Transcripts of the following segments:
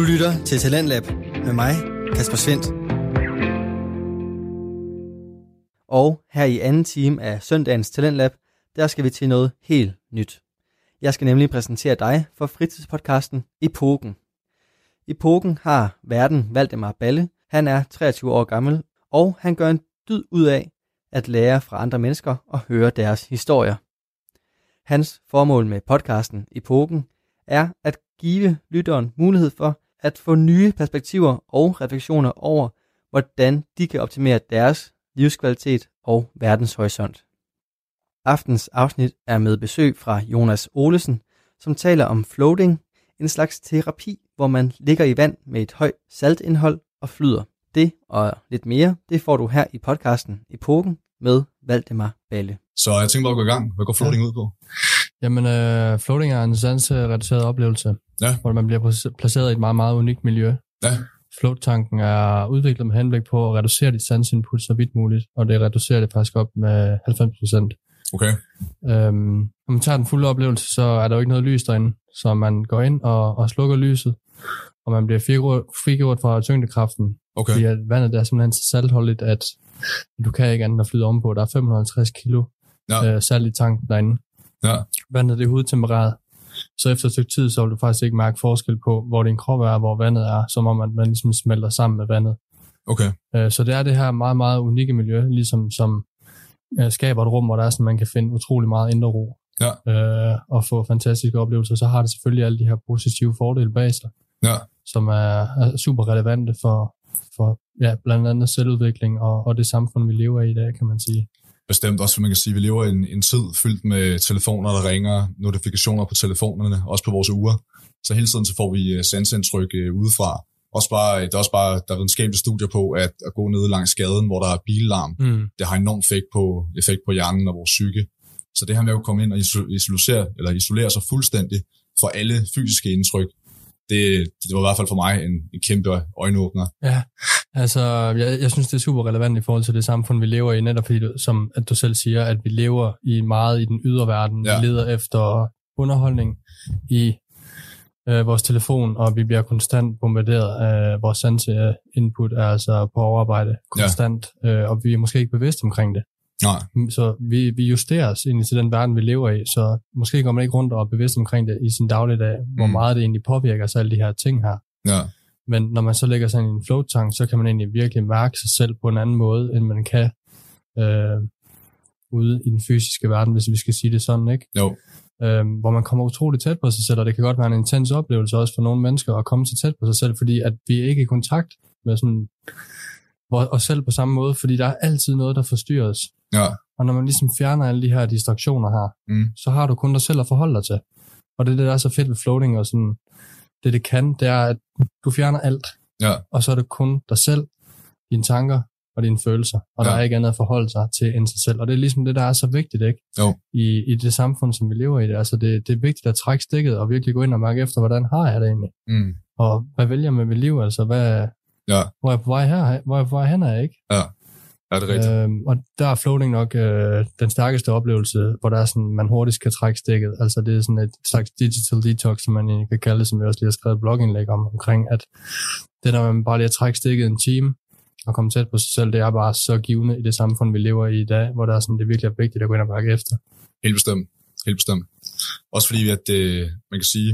Du lytter til Talentlab med mig, Kasper Svendt. Og her i anden time af søndagens Talentlab, der skal vi til noget helt nyt. Jeg skal nemlig præsentere dig for fritidspodcasten Epoken. Epoken har verden Valdemar Balle. Han er 23 år gammel, og han gør en dyd ud af at lære fra andre mennesker og høre deres historier. Hans formål med podcasten Epoken er at give lytteren mulighed for at få nye perspektiver og refleksioner over, hvordan de kan optimere deres livskvalitet og verdenshorisont. Aftens afsnit er med besøg fra Jonas Olesen, som taler om floating, en slags terapi, hvor man ligger i vand med et højt saltindhold og flyder. Det og lidt mere, det får du her i podcasten Epoken med Valdemar Balle. Så jeg tænker bare at gå i gang. Hvad går floating ja. ud på? Jamen, øh, floating er en sansereduceret oplevelse, Ja. hvor man bliver placeret i et meget, meget unikt miljø. Ja. Float-tanken er udviklet med henblik på at reducere dit sansinput så vidt muligt, og det reducerer det faktisk op med 90 procent. Okay. Øhm, når man tager den fulde oplevelse, så er der jo ikke noget lys derinde, så man går ind og, og slukker lyset, og man bliver frigjort, fra tyngdekraften, Okay. fordi at vandet er simpelthen så saltholdigt, at du kan ikke andet at flyde ovenpå. Der er 550 kilo Ja. øh, salt i tanken derinde. Ja. Vandet det er hudtempereret. Så efter et stykke tid, så vil du faktisk ikke mærke forskel på, hvor din krop er, og hvor vandet er, som om at man ligesom smelter sammen med vandet. Okay. Øh, Så det er det her meget, meget unikke miljø, ligesom som øh, skaber et rum, hvor der er sådan, man kan finde utrolig meget indre ro. Ja. Øh, og få fantastiske oplevelser. Så har det selvfølgelig alle de her positive fordele bag sig, Ja. som er, er super relevante for, for ja, blandt andet selvudvikling og, og det samfund, vi lever i i dag, kan man sige. Bestemt også, for man kan sige, at vi lever i en, en tid fyldt med telefoner, der ringer, notifikationer på telefonerne, også på vores uger. Så hele tiden så får vi uh, sansindtryk uh, udefra. Også bare, der er også bare der er videnskabelige studier på, at at gå ned langs gaden, hvor der er billarm, Mm. det har enorm effekt på, effekt på hjernen og vores psyke. Så det her med at komme ind og iso- isolere, eller isolere sig fuldstændig fra alle fysiske indtryk, det, det var i hvert fald for mig en, en kæmpe øjenåbner. Ja, altså jeg, jeg synes, det er super relevant i forhold til det samfund, vi lever i, netop fordi, du, som at du selv siger, at vi lever i meget i den ydre verden. Ja. Vi leder efter underholdning i øh, vores telefon, og vi bliver konstant bombarderet af vores sanse input, er altså på overarbejde konstant, ja. øh, og vi er måske ikke bevidste omkring det. Nej, Så vi, vi justerer os ind til den verden, vi lever i, så måske går man ikke rundt og er bevidst omkring det i sin dagligdag, hvor Mm. meget det egentlig påvirker sig alle de her ting her. ja, Men når man så lægger sig i en float-tank, så kan man egentlig virkelig mærke sig selv på en anden måde, end man kan øh, ude i den fysiske verden, hvis vi skal sige det sådan, ikke? jo, Øh, hvor man kommer utroligt tæt på sig selv, og det kan godt være en intens oplevelse også for nogle mennesker at komme så tæt på sig selv, fordi at vi er ikke i kontakt med sådan hvor- os selv på samme måde, fordi der er altid noget, der forstyrrer os. ja, Og når man ligesom fjerner alle de her distraktioner her, mm, så har du kun dig selv at forholde dig til. Og det er det, der er så fedt ved floating, og sådan, det det kan, det er, at du fjerner alt, ja, og så er det kun dig selv, dine tanker og dine følelser, og. Ja. der er ikke andet at forholde sig til end sig selv. Og det er ligesom det, der er så vigtigt, ikke? Jo. I, i det samfund, som vi lever i. Det. Altså, det, det er vigtigt at trække stikket og virkelig gå ind og mærke efter, hvordan har jeg det egentlig? mm, Og hvad vælger jeg med mit liv? Altså, hvad, Ja. hvor er jeg på vej her? Hvor er jeg på vej hen er, ikke? ja, det er rigtigt. Øhm, og der er floating nok øh, den stærkeste oplevelse, hvor der er sådan, man hurtigt kan trække stikket. Altså det er sådan et slags digital detox, som man kan kalde det, som jeg også lige har skrevet et blogindlæg om, omkring, at det der, man bare lige at trække stikket en time, og komme tæt på sig selv, det er bare så givende i det samfund, vi lever i i dag, hvor der er sådan, det virkelig er vigtigt at gå ind og mærke efter. Helt bestemt. Helt bestemt. Også fordi, at øh, man kan sige,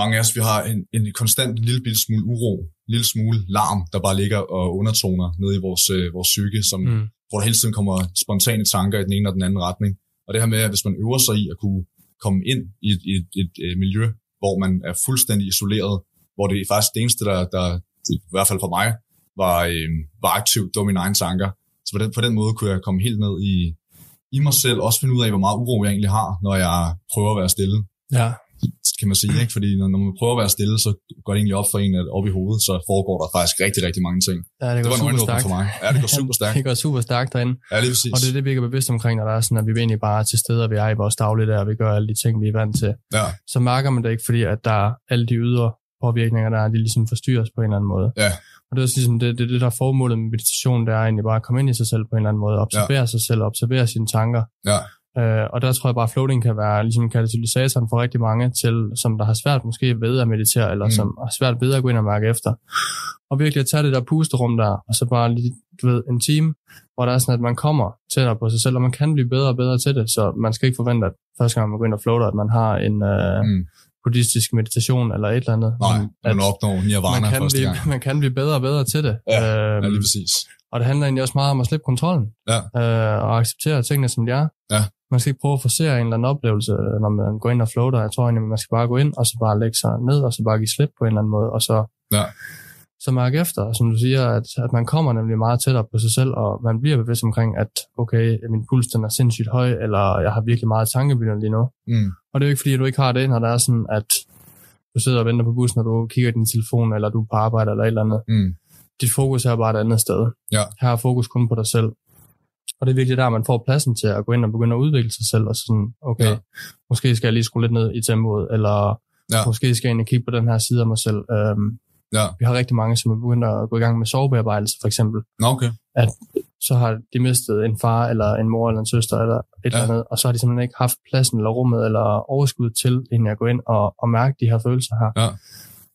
mange af os, vi har en, en konstant lille bitte smule uro, en lille smule larm, der bare ligger og undertoner nede i vores, øh, vores psyke, som, mm. Mm. hvor der hele tiden kommer spontane tanker i den ene og den anden retning. Og det her med, at hvis man øver sig i at kunne komme ind i et, et, et, et miljø, hvor man er fuldstændig isoleret, hvor det er faktisk det eneste, der, der i hvert fald for mig, var, øh, var aktivt, det var mine egne tanker. Så på den, på den måde kunne jeg komme helt ned i, i mig selv, også finde ud af, hvor meget uro jeg egentlig har, når jeg prøver at være stille, Ja, kan man sige. Ikke? Fordi når, når man prøver at være stille, så går det egentlig op for en, at op i hovedet, så foregår der faktisk rigtig, rigtig mange ting. ja det Det går var en super stærkt. for mig. Ja, det går super stærkt. det går super stærkt derinde. Ja, lige præcis. Og det er det, vi ikke er bevidst omkring, når der er sådan, at vi egentlig bare er til stede, og vi er i vores dagligdag, og vi gør alle de ting, vi er vant til. Ja, så mærker man det ikke, fordi at der er alle de ydre påvirkninger, der er, de ligesom forstyrres på en eller anden måde. ja, Og det er også ligesom det, det, det der er formålet med meditation, det er egentlig bare at komme ind i sig selv på en eller anden måde, observere ja. sig selv, observere sine tanker, ja, Øh, og der tror jeg bare, at floating kan være ligesom katalysatoren for rigtig mange til, som der har svært måske ved at meditere, eller mm. som har svært ved at gå ind og mærke efter. Og virkelig at tage det der pusterum der, og så bare lige, du ved, en time, hvor der er sådan, at man kommer tættere på sig selv, og man kan blive bedre og bedre til det, så man skal ikke forvente, at første gang man går ind og floater, at man har en øh, mm. buddhistisk meditation eller et eller andet. Nej, man opnår nirvana man kan første blive, gang. Man kan blive bedre og bedre til det. Ja, Øhm, ja, lige præcis. og det handler egentlig også meget om at slippe kontrollen, Ja. øh, og acceptere tingene, som de er. Ja. Man skal ikke prøve at forsere en eller anden oplevelse, når man går ind og floater. Jeg tror egentlig, man skal bare gå ind, og så bare lægge sig ned, og så bare give slip på en eller anden måde, og så, Ja. så mærke efter, som du siger, at, at man kommer nemlig meget tættere på sig selv, og man bliver bevidst omkring, at okay, min puls den er sindssygt høj, eller jeg har virkelig meget tankebilleder lige nu. Mm. Og det er jo ikke fordi, at du ikke har det, når der er sådan, at du sidder og venter på bussen, og du kigger i din telefon, eller du er på arbejde, eller et eller andet. Mm. Dit fokus er bare et andet sted. Ja. Her er fokus kun på dig selv. Og det er virkelig der, man får pladsen til at gå ind og begynde at udvikle sig selv, og sådan, okay, Ja. måske skal jeg lige skrue lidt ned i tempoet, eller Ja. måske skal jeg ind og kigge på den her side af mig selv. Øhm, Ja. vi har rigtig mange, som er begyndt at gå i gang med sovebearbejdelse, for eksempel. Nå, okay. Så har de mistet en far, eller en mor, eller en søster, eller et Ja. eller andet, og så har de simpelthen ikke haft pladsen, eller rummet, eller overskud til, inden jeg går ind og, og mærke de her følelser her. Ja.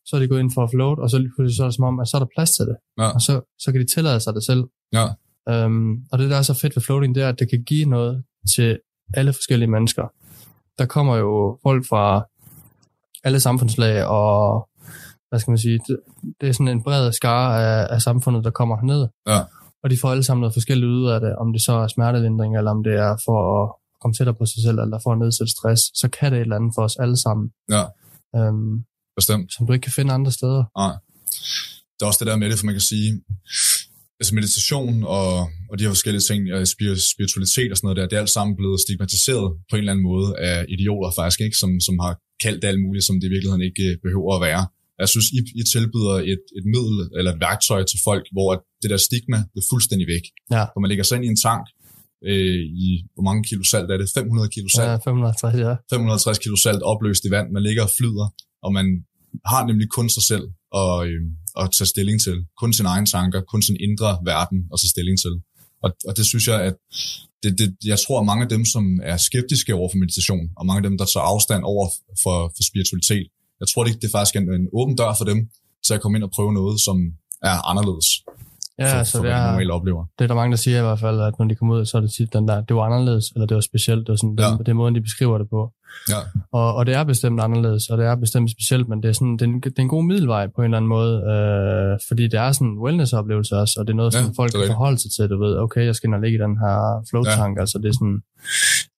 Så er de gået ind for at float, og så lige pludselig så er det som om, at så er der plads til det. Ja. Og så, så kan de tillade sig det selv. Ja. Øhm, og det, der er så fedt ved floating, det er, at det kan give noget til alle forskellige mennesker. Der kommer jo folk fra alle samfundslag, og hvad skal man sige, det, det er sådan en bred skare af, af samfundet, der kommer herned. Ja. Og de får alle sammen noget forskelligt ud af det, om det så er smertelindring, eller om det er for at komme tættere på sig selv, eller for at nedsætte stress, så kan det et eller andet for os alle sammen. Ja. Øhm, Bestemt. som du ikke kan finde andre steder. Nej. Det er også det der med det, for man kan sige, altså meditation og, og de her forskellige ting, spir- spiritualitet og sådan noget der, det er alt sammen blevet stigmatiseret på en eller anden måde af idioter faktisk, ikke? Som, som har kaldt alt muligt, som det i virkeligheden ikke øh, behøver at være. Jeg synes, I, I tilbyder et, et middel eller et værktøj til folk, hvor det der stigma det er fuldstændig væk. Ja. Hvor man lægger sig ind i en tank øh, i, hvor mange kilo salt er det? 500 kilo salt. Ja, 550, ja. 550 kilo salt opløst i vand. Man ligger og flyder, og man har nemlig kun sig selv at, øh, at tage stilling til. Kun sine egne tanker, kun sin indre verden at tage stilling til. Og, og det synes jeg, at det, det, jeg tror, at mange af dem, som er skeptiske over for meditation, og mange af dem, der tager afstand over for, for spiritualitet, jeg tror, det, det er faktisk en, en åben dør for dem til at komme ind og prøve noget, som er anderledes Ja, for, altså, for det, er, normalt oplever. det er der mange, der siger i hvert fald, at når de kommer ud, så er det tit den der, det var anderledes, eller det var specielt, det var sådan, Ja. den, det er måden, de beskriver det på. Ja. Og, og det er bestemt anderledes, og det er bestemt specielt, men det er, sådan, det, er en, det er en god middelvej på en eller anden måde, øh, fordi det er sådan en wellness-oplevelse også, og det er noget, som Ja, folk er kan forholde sig til, du ved, okay, jeg skal og ligge i den her float-tank, ja. altså det er sådan,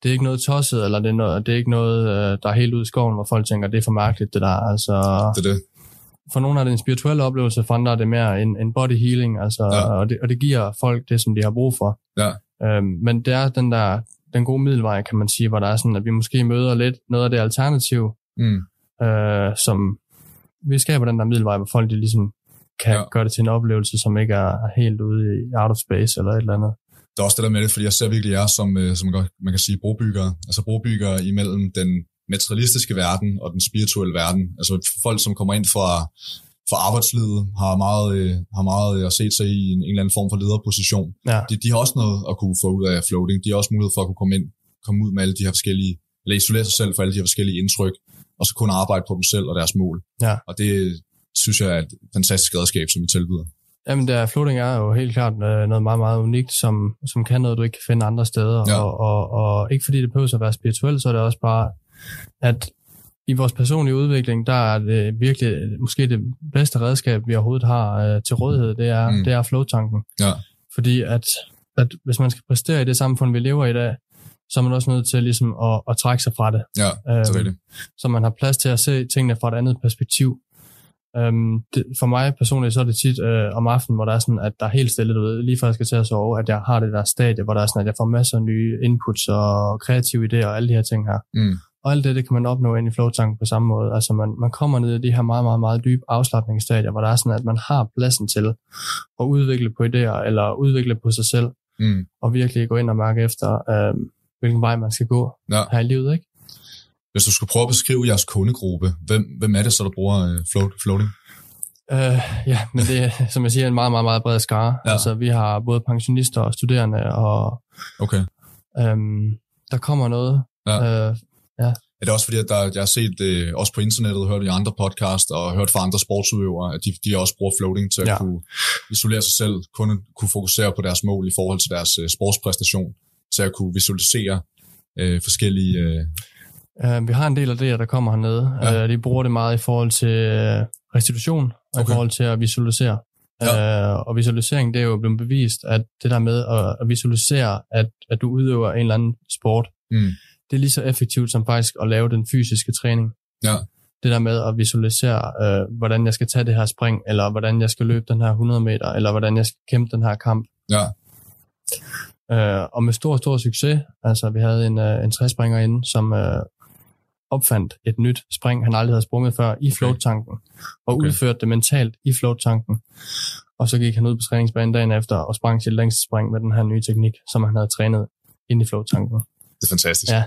det er ikke noget tosset, eller det er, noget, det er ikke noget, øh, der er helt ude i skoven, hvor folk tænker, det er for mærkeligt, det der, altså, Det er det. For nogle er det en spirituel oplevelse, for andre er det mere en, en body healing, altså, Ja. og, det, og det giver folk det, som de har brug for. Ja. Øhm, men det er den der, den gode middelvej, kan man sige, hvor der er sådan, at vi måske møder lidt noget af det alternativ, Mm. øh, som vi skaber den der middelvej, hvor folk de ligesom kan Ja. gøre det til en oplevelse, som ikke er helt ude i out of space eller et eller andet. der er også det der med det, fordi jeg ser virkelig jer som, øh, som man kan sige, brobyggere. Altså brobyggere imellem den materialistiske verden og den spirituelle verden. Altså folk, som kommer ind fra, fra arbejdslivet, har meget, øh, har meget at se sig i en, en eller anden form for lederposition. Ja. De, de har også noget at kunne få ud af floating. De har også mulighed for at kunne komme ind, komme ud med alle de her forskellige, eller isolere sig selv for alle de her forskellige indtryk, og så kunne arbejde på dem selv og deres mål. Ja. Og det synes jeg er et fantastisk redskab, som vi tilbyder. Jamen, der floating er jo helt klart øh, noget meget, meget unikt, som, som kan noget, du ikke kan finde andre steder. Ja. Og, og, og ikke fordi det behøver at være spirituelt, så er det også bare, at i vores personlige udvikling, der er det virkelig måske det bedste redskab, vi overhovedet har øh, til rådighed, det er, Mm. det er flow-tanken. Ja. Fordi at, at hvis man skal præstere i det samfund, vi lever i i dag, så er man også nødt til ligesom at, at trække sig fra det. Ja, Øhm, rigtigt. så man har plads til at se tingene fra et andet perspektiv. Øhm, det, for mig personligt, så er det tit øh, om aftenen, hvor der er sådan, at der er helt stille, du ved, lige før jeg skal til at sove, at jeg har det der stadie, hvor der er sådan, at jeg får masser af nye inputs og kreative idéer og alle de her ting her. Mm. Og alt det, det kan man opnå ind i flowtanken på samme måde. Altså man, man kommer ned i de her meget, meget, meget dybe afslappningsstadier, hvor der er sådan, at man har pladsen til at udvikle på idéer, eller udvikle på sig selv, Mm. og virkelig gå ind og mærke efter, øh, hvilken vej man skal gå Ja. her i livet, ikke? Hvis du skulle prøve at beskrive jeres kundegruppe, hvem, hvem er det så, der bruger øh, float, floating? Øh, ja, men det er, som jeg siger, en meget, meget, meget bred skare. Ja. Altså, vi har både pensionister og studerende, og Okay. øhm, der kommer noget. Ja. Øh, Er det også fordi, at der, jeg har set øh, også på internettet, hørt i andre podcast og hørt fra andre sportsudøvere, at de, de også bruger floating til at Ja. ja. kunne isolere sig selv, kun kunne fokusere på deres mål i forhold til deres øh, sportspræstation, til at kunne visualisere øh, forskellige... Øh, vi har en del af det, der kommer hernede. Ja. Ja. Øh, de bruger det meget i forhold til øh, restitution, og okay. i forhold til at visualisere. Ja. Øh, og visualisering, det er jo blevet bevist, at det der med at, at visualisere, at, at du udøver en eller anden sport, mm, det er lige så effektivt som faktisk at lave den fysiske træning. Ja. Det der med at visualisere, øh, hvordan jeg skal tage det her spring, eller hvordan jeg skal løbe den her 100 meter, eller hvordan jeg skal kæmpe den her kamp. ja, Øh, og med stor, stor succes. Altså, vi havde en, øh, en træspringer inde, som øh, opfandt et nyt spring, han aldrig havde sprunget før, i float-tanken, og Okay. udførte det mentalt i float-tanken. Og så gik han ud på træningsbanen dagen efter og sprang sit længste spring med den her nye teknik, som han havde trænet ind i float-tanken. det er fantastisk. Ja.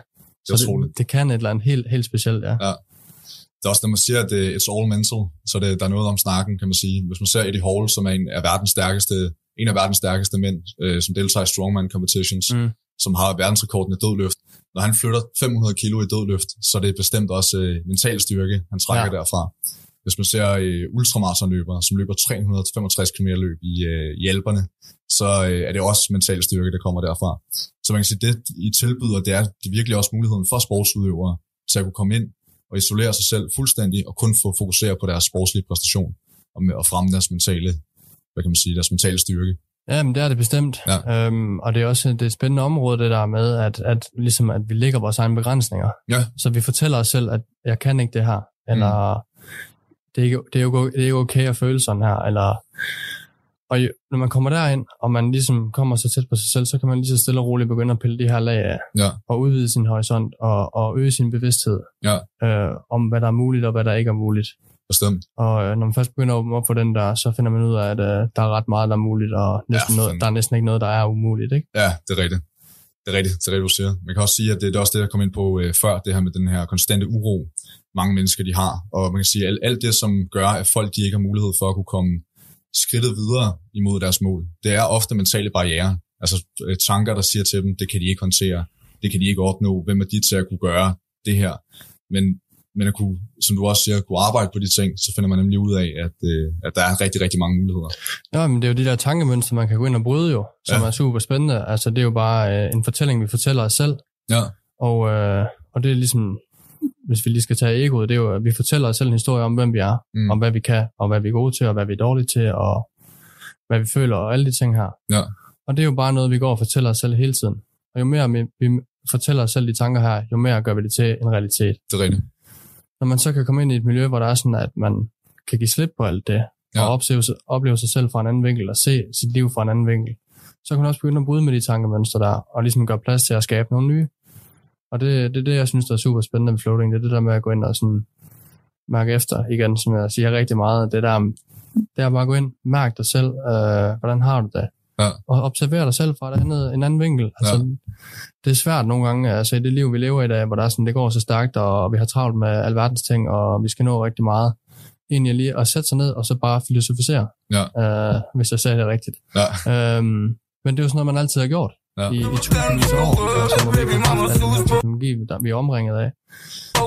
Det er Så utroligt. det, det kan et eller andet helt, helt specielt, ja. Det er også, når man siger, at det, it's all mental, så det, der er noget om snakken, kan man sige. Hvis man ser Eddie Hall, som er en af verdens stærkeste, en af verdens stærkeste mænd, øh, som deltager i strongman competitions, Mm. som har verdensrekorden i dødløft. Når han flytter 500 kilo i dødløft, så er det bestemt også øh, mental styrke, han trækker ja. Ja. derfra. Hvis man ser øh, ultramaratonløbere, som løber 365 km løb i, øh, i Alperne, så øh, er det også mental styrke, der kommer derfra. Så man kan sige, det I tilbyder, det er, det er virkelig også muligheden for sportsudøvere til at kunne komme ind og isolere sig selv fuldstændig, og kun få fokusere på deres sportslige præstation, og, med, og fremme deres mentale, hvad kan man sige, deres mentale styrke. Ja, men det er det bestemt. Ja. Øhm, og det er også det er et spændende område, det der med, at, at, ligesom, at vi lægger vores egne begrænsninger. Ja. Så vi fortæller os selv, at jeg kan ikke det her, eller det, er ikke, det, er jo, det er jo okay at føle sådan her, eller og jo, når man kommer derind, og man ligesom kommer så tæt på sig selv, så kan man lige så stille og roligt begynde at pille de her lag af, Ja, og udvide sin horisont, og, og øge sin bevidsthed Ja. øh, om, hvad der er muligt, og hvad der ikke er muligt. bestemt. Og øh, når man først begynder at åbne op for den der, så finder man ud af, at øh, der er ret meget, der er muligt, og næsten Ja, noget, der er næsten ikke noget, der er umuligt. Ikke? Ja, det er rigtigt. Det er rigtigt, det er rigtigt, du siger. Man kan også sige, at det, det er også det, jeg kom ind på øh, før, det her med den her konstante uro, mange mennesker de har. Og man kan sige, at alt, det, som gør, at folk de ikke har mulighed for at kunne komme skridtet videre imod deres mål, det er ofte mentale barriere. Altså øh, tanker, der siger til dem, det kan de ikke håndtere, det kan de ikke opnå, hvem er de til at kunne gøre det her. Men, men at kunne, som du også siger, kunne arbejde på de ting, så finder man nemlig ud af, at, øh, at der er rigtig, rigtig mange muligheder. Ja, men det er jo de der tankemønstre, man kan gå ind og bryde jo, som Ja. er super spændende. Altså, det er jo bare øh, en fortælling, vi fortæller os selv. Ja, Og, øh, og det er ligesom, hvis vi lige skal tage egoet, det er jo, at vi fortæller os selv en historie om, hvem vi er, Mm. om hvad vi kan, og hvad vi er gode til, og hvad vi er dårlige til, og hvad vi føler, og alle de ting her. Ja. Og det er jo bare noget, vi går og fortæller os selv hele tiden. Og jo mere vi, fortæller os selv de tanker her, jo mere gør vi det til en realitet. det er rigtigt. Når man så kan komme ind i et miljø, hvor der er sådan, at man kan give slip på alt det, Ja. og opleve, sig- opleve sig selv fra en anden vinkel, og se sit liv fra en anden vinkel, så kan man også begynde at bryde med de tankemønstre der, og ligesom gøre plads til at skabe nogle nye. Og det, det er det, jeg synes, der er super spændende med floating. Det er det der med at gå ind og sådan mærke efter igen, som jeg siger rigtig meget. Det der, det er bare at gå ind, mærk dig selv, øh, hvordan har du det? Ja. Og observer dig selv fra et andet, en anden vinkel. Altså, Ja. Det er svært nogle gange, altså i det liv, vi lever i dag, hvor der er sådan, det går så stærkt, og vi har travlt med alverdens ting, og vi skal nå rigtig meget. Egentlig lige at sætte sig ned, og så bare filosofisere, Ja. øh, hvis jeg sagde det rigtigt. Ja, Øhm, men det er jo sådan noget, man altid har gjort ja. i, i tusindvis af år, altså, hvor vi ikke har haft al den her teknologi, der vi er omringet af.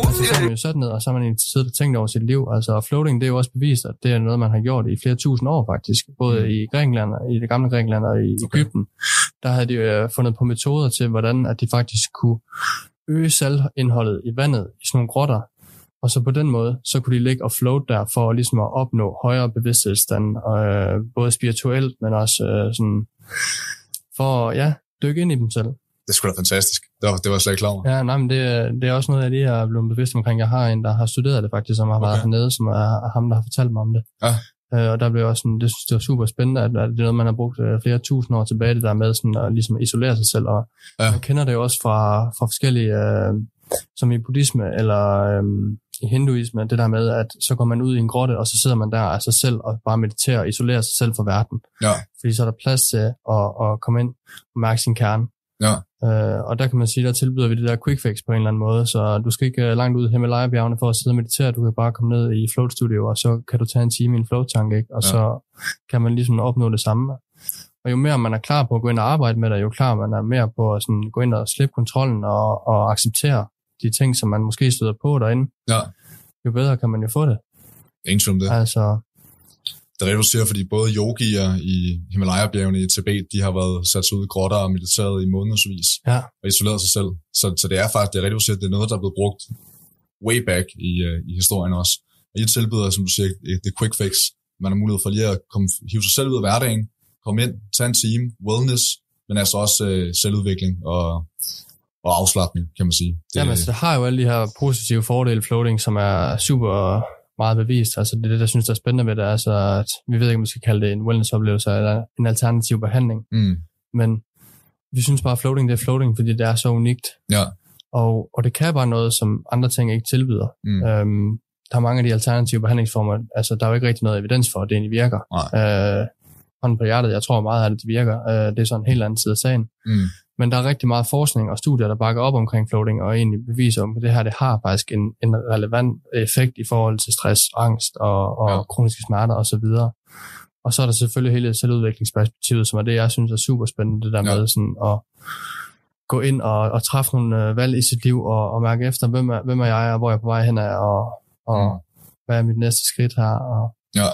Altså, så har man jo sat ned, og så har man egentlig siddet og tænkt over sit liv. Altså, og floating, det er jo også bevist, at det er noget, man har gjort i flere tusind år faktisk. Både Mm. i Grækenland, og i det gamle Grækenland og i Okay. Ægypten. Der havde de øh, fundet på metoder til, hvordan at de faktisk kunne øge saltindholdet i vandet i sådan nogle grotter. Og så på den måde, så kunne de ligge og float der for ligesom at opnå højere bevidsthedsstand, øh, både spirituelt, men også øh, sådan for ja, dykke ind i dem selv. Det er sgu da fantastisk. Det var, det var slet ikke klar over. Ja, nej, men det, er- det er også noget, jeg lige er blevet bevidst omkring. Jeg har en, der har studeret det faktisk, som har været Okay. hernede, som er, er ham, der har fortalt mig om det. Ja. Øh, og der blev også sådan, det synes jeg var super spændende, at, at det er noget, man har brugt øh, flere tusind år tilbage, det der med sådan at ligesom isolere sig selv. Og Ja. man kender det jo også fra, fra forskellige, øh, som i buddhisme eller øh, i hinduisme, det der med, at så går man ud i en grotte, og så sidder man der af sig selv og bare mediterer og isolerer sig selv fra verden. Ja. Fordi så er der plads til at, at komme ind og mærke sin kerne. Ja. Øh, og der kan man sige, der tilbyder vi det der quick fix på en eller anden måde, så du skal ikke øh, langt ud i Himalaya-bjergene for at sidde og meditere, du kan bare komme ned i float studio, og så kan du tage en time i en float tank, ikke? og Ja. så kan man ligesom opnå det samme. Og jo mere man er klar på at gå ind og arbejde med det, jo klar man er mere på at sådan gå ind og slippe kontrollen og, og acceptere de ting, som man måske støder på derinde, Ja, jo bedre kan man jo få det. ingen tvivl om det. Altså, Det er det, du siger, fordi både yogier i Himalaya-bjergene i Tibet, de har været sat sig ud i grotter og mediteret i månedsvis ja, og isoleret sig selv. Så, så det er faktisk, det er siger, det er noget, der er blevet brugt way back i, uh, i historien også. Og I tilbyder, som du siger, et- det quick fix. Man har mulighed for lige at komme, hive sig selv ud af hverdagen, komme ind, tage en time, wellness, men altså også uh, selvudvikling og, og afslappning, kan man sige. Det, Jamen, altså, det har jo alle de her positive fordele floating, som er super meget bevist. Altså, det er det, der synes, der er spændende ved det. Altså, at vi ved ikke, om vi skal kalde det en wellness-oplevelse eller en alternativ behandling. mm, Men vi synes bare, at floating det er floating, fordi det er så unikt. ja, Og, og det kan bare noget, som andre ting ikke tilbyder. mm, Øhm, der er mange af de alternative behandlingsformer, altså der er jo ikke rigtig noget evidens for, at det egentlig virker. Nej. Øh, hånden på hjertet, jeg tror meget af det, det virker. Øh, det er sådan en helt anden side af sagen. mm, Men der er rigtig meget forskning og studier, der bakker op omkring floating, og egentlig beviser, om at det her det har faktisk en, en relevant effekt i forhold til stress, angst og, og Ja. kroniske smerter osv. Og så er der selvfølgelig hele selvudviklingsperspektivet, som er det, jeg synes er super spændende, det der Ja. med sådan at gå ind og, og træffe nogle øh, valg i sit liv, og, og mærke efter, hvem er, hvem er jeg, og hvor er jeg på vej hen af, og, og mm. hvad er mit næste skridt her, og ja,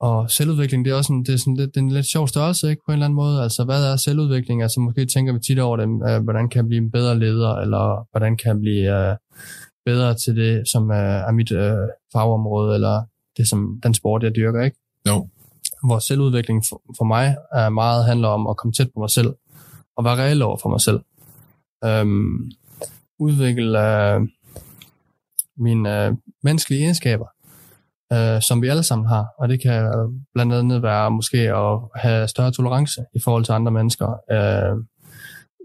og selvudvikling, det er også en, det er sådan lidt, det er en lidt sjov størrelse, ikke, på en eller anden måde. Altså, hvad er selvudvikling? Altså, måske tænker vi tit over det, øh, hvordan kan jeg blive en bedre leder, eller hvordan kan jeg blive øh, bedre til det, som øh, er mit øh, fagområde, eller det, som den sport, jeg dyrker, ikke? jo, Hvor selvudvikling for, for mig er meget handler om at komme tæt på mig selv, og være reel over for mig selv. Øhm, udvikle øh, mine øh, menneskelige egenskaber, øh, som vi alle sammen har. Og det kan øh, blandt andet være måske at have større tolerance i forhold til andre mennesker. Øh,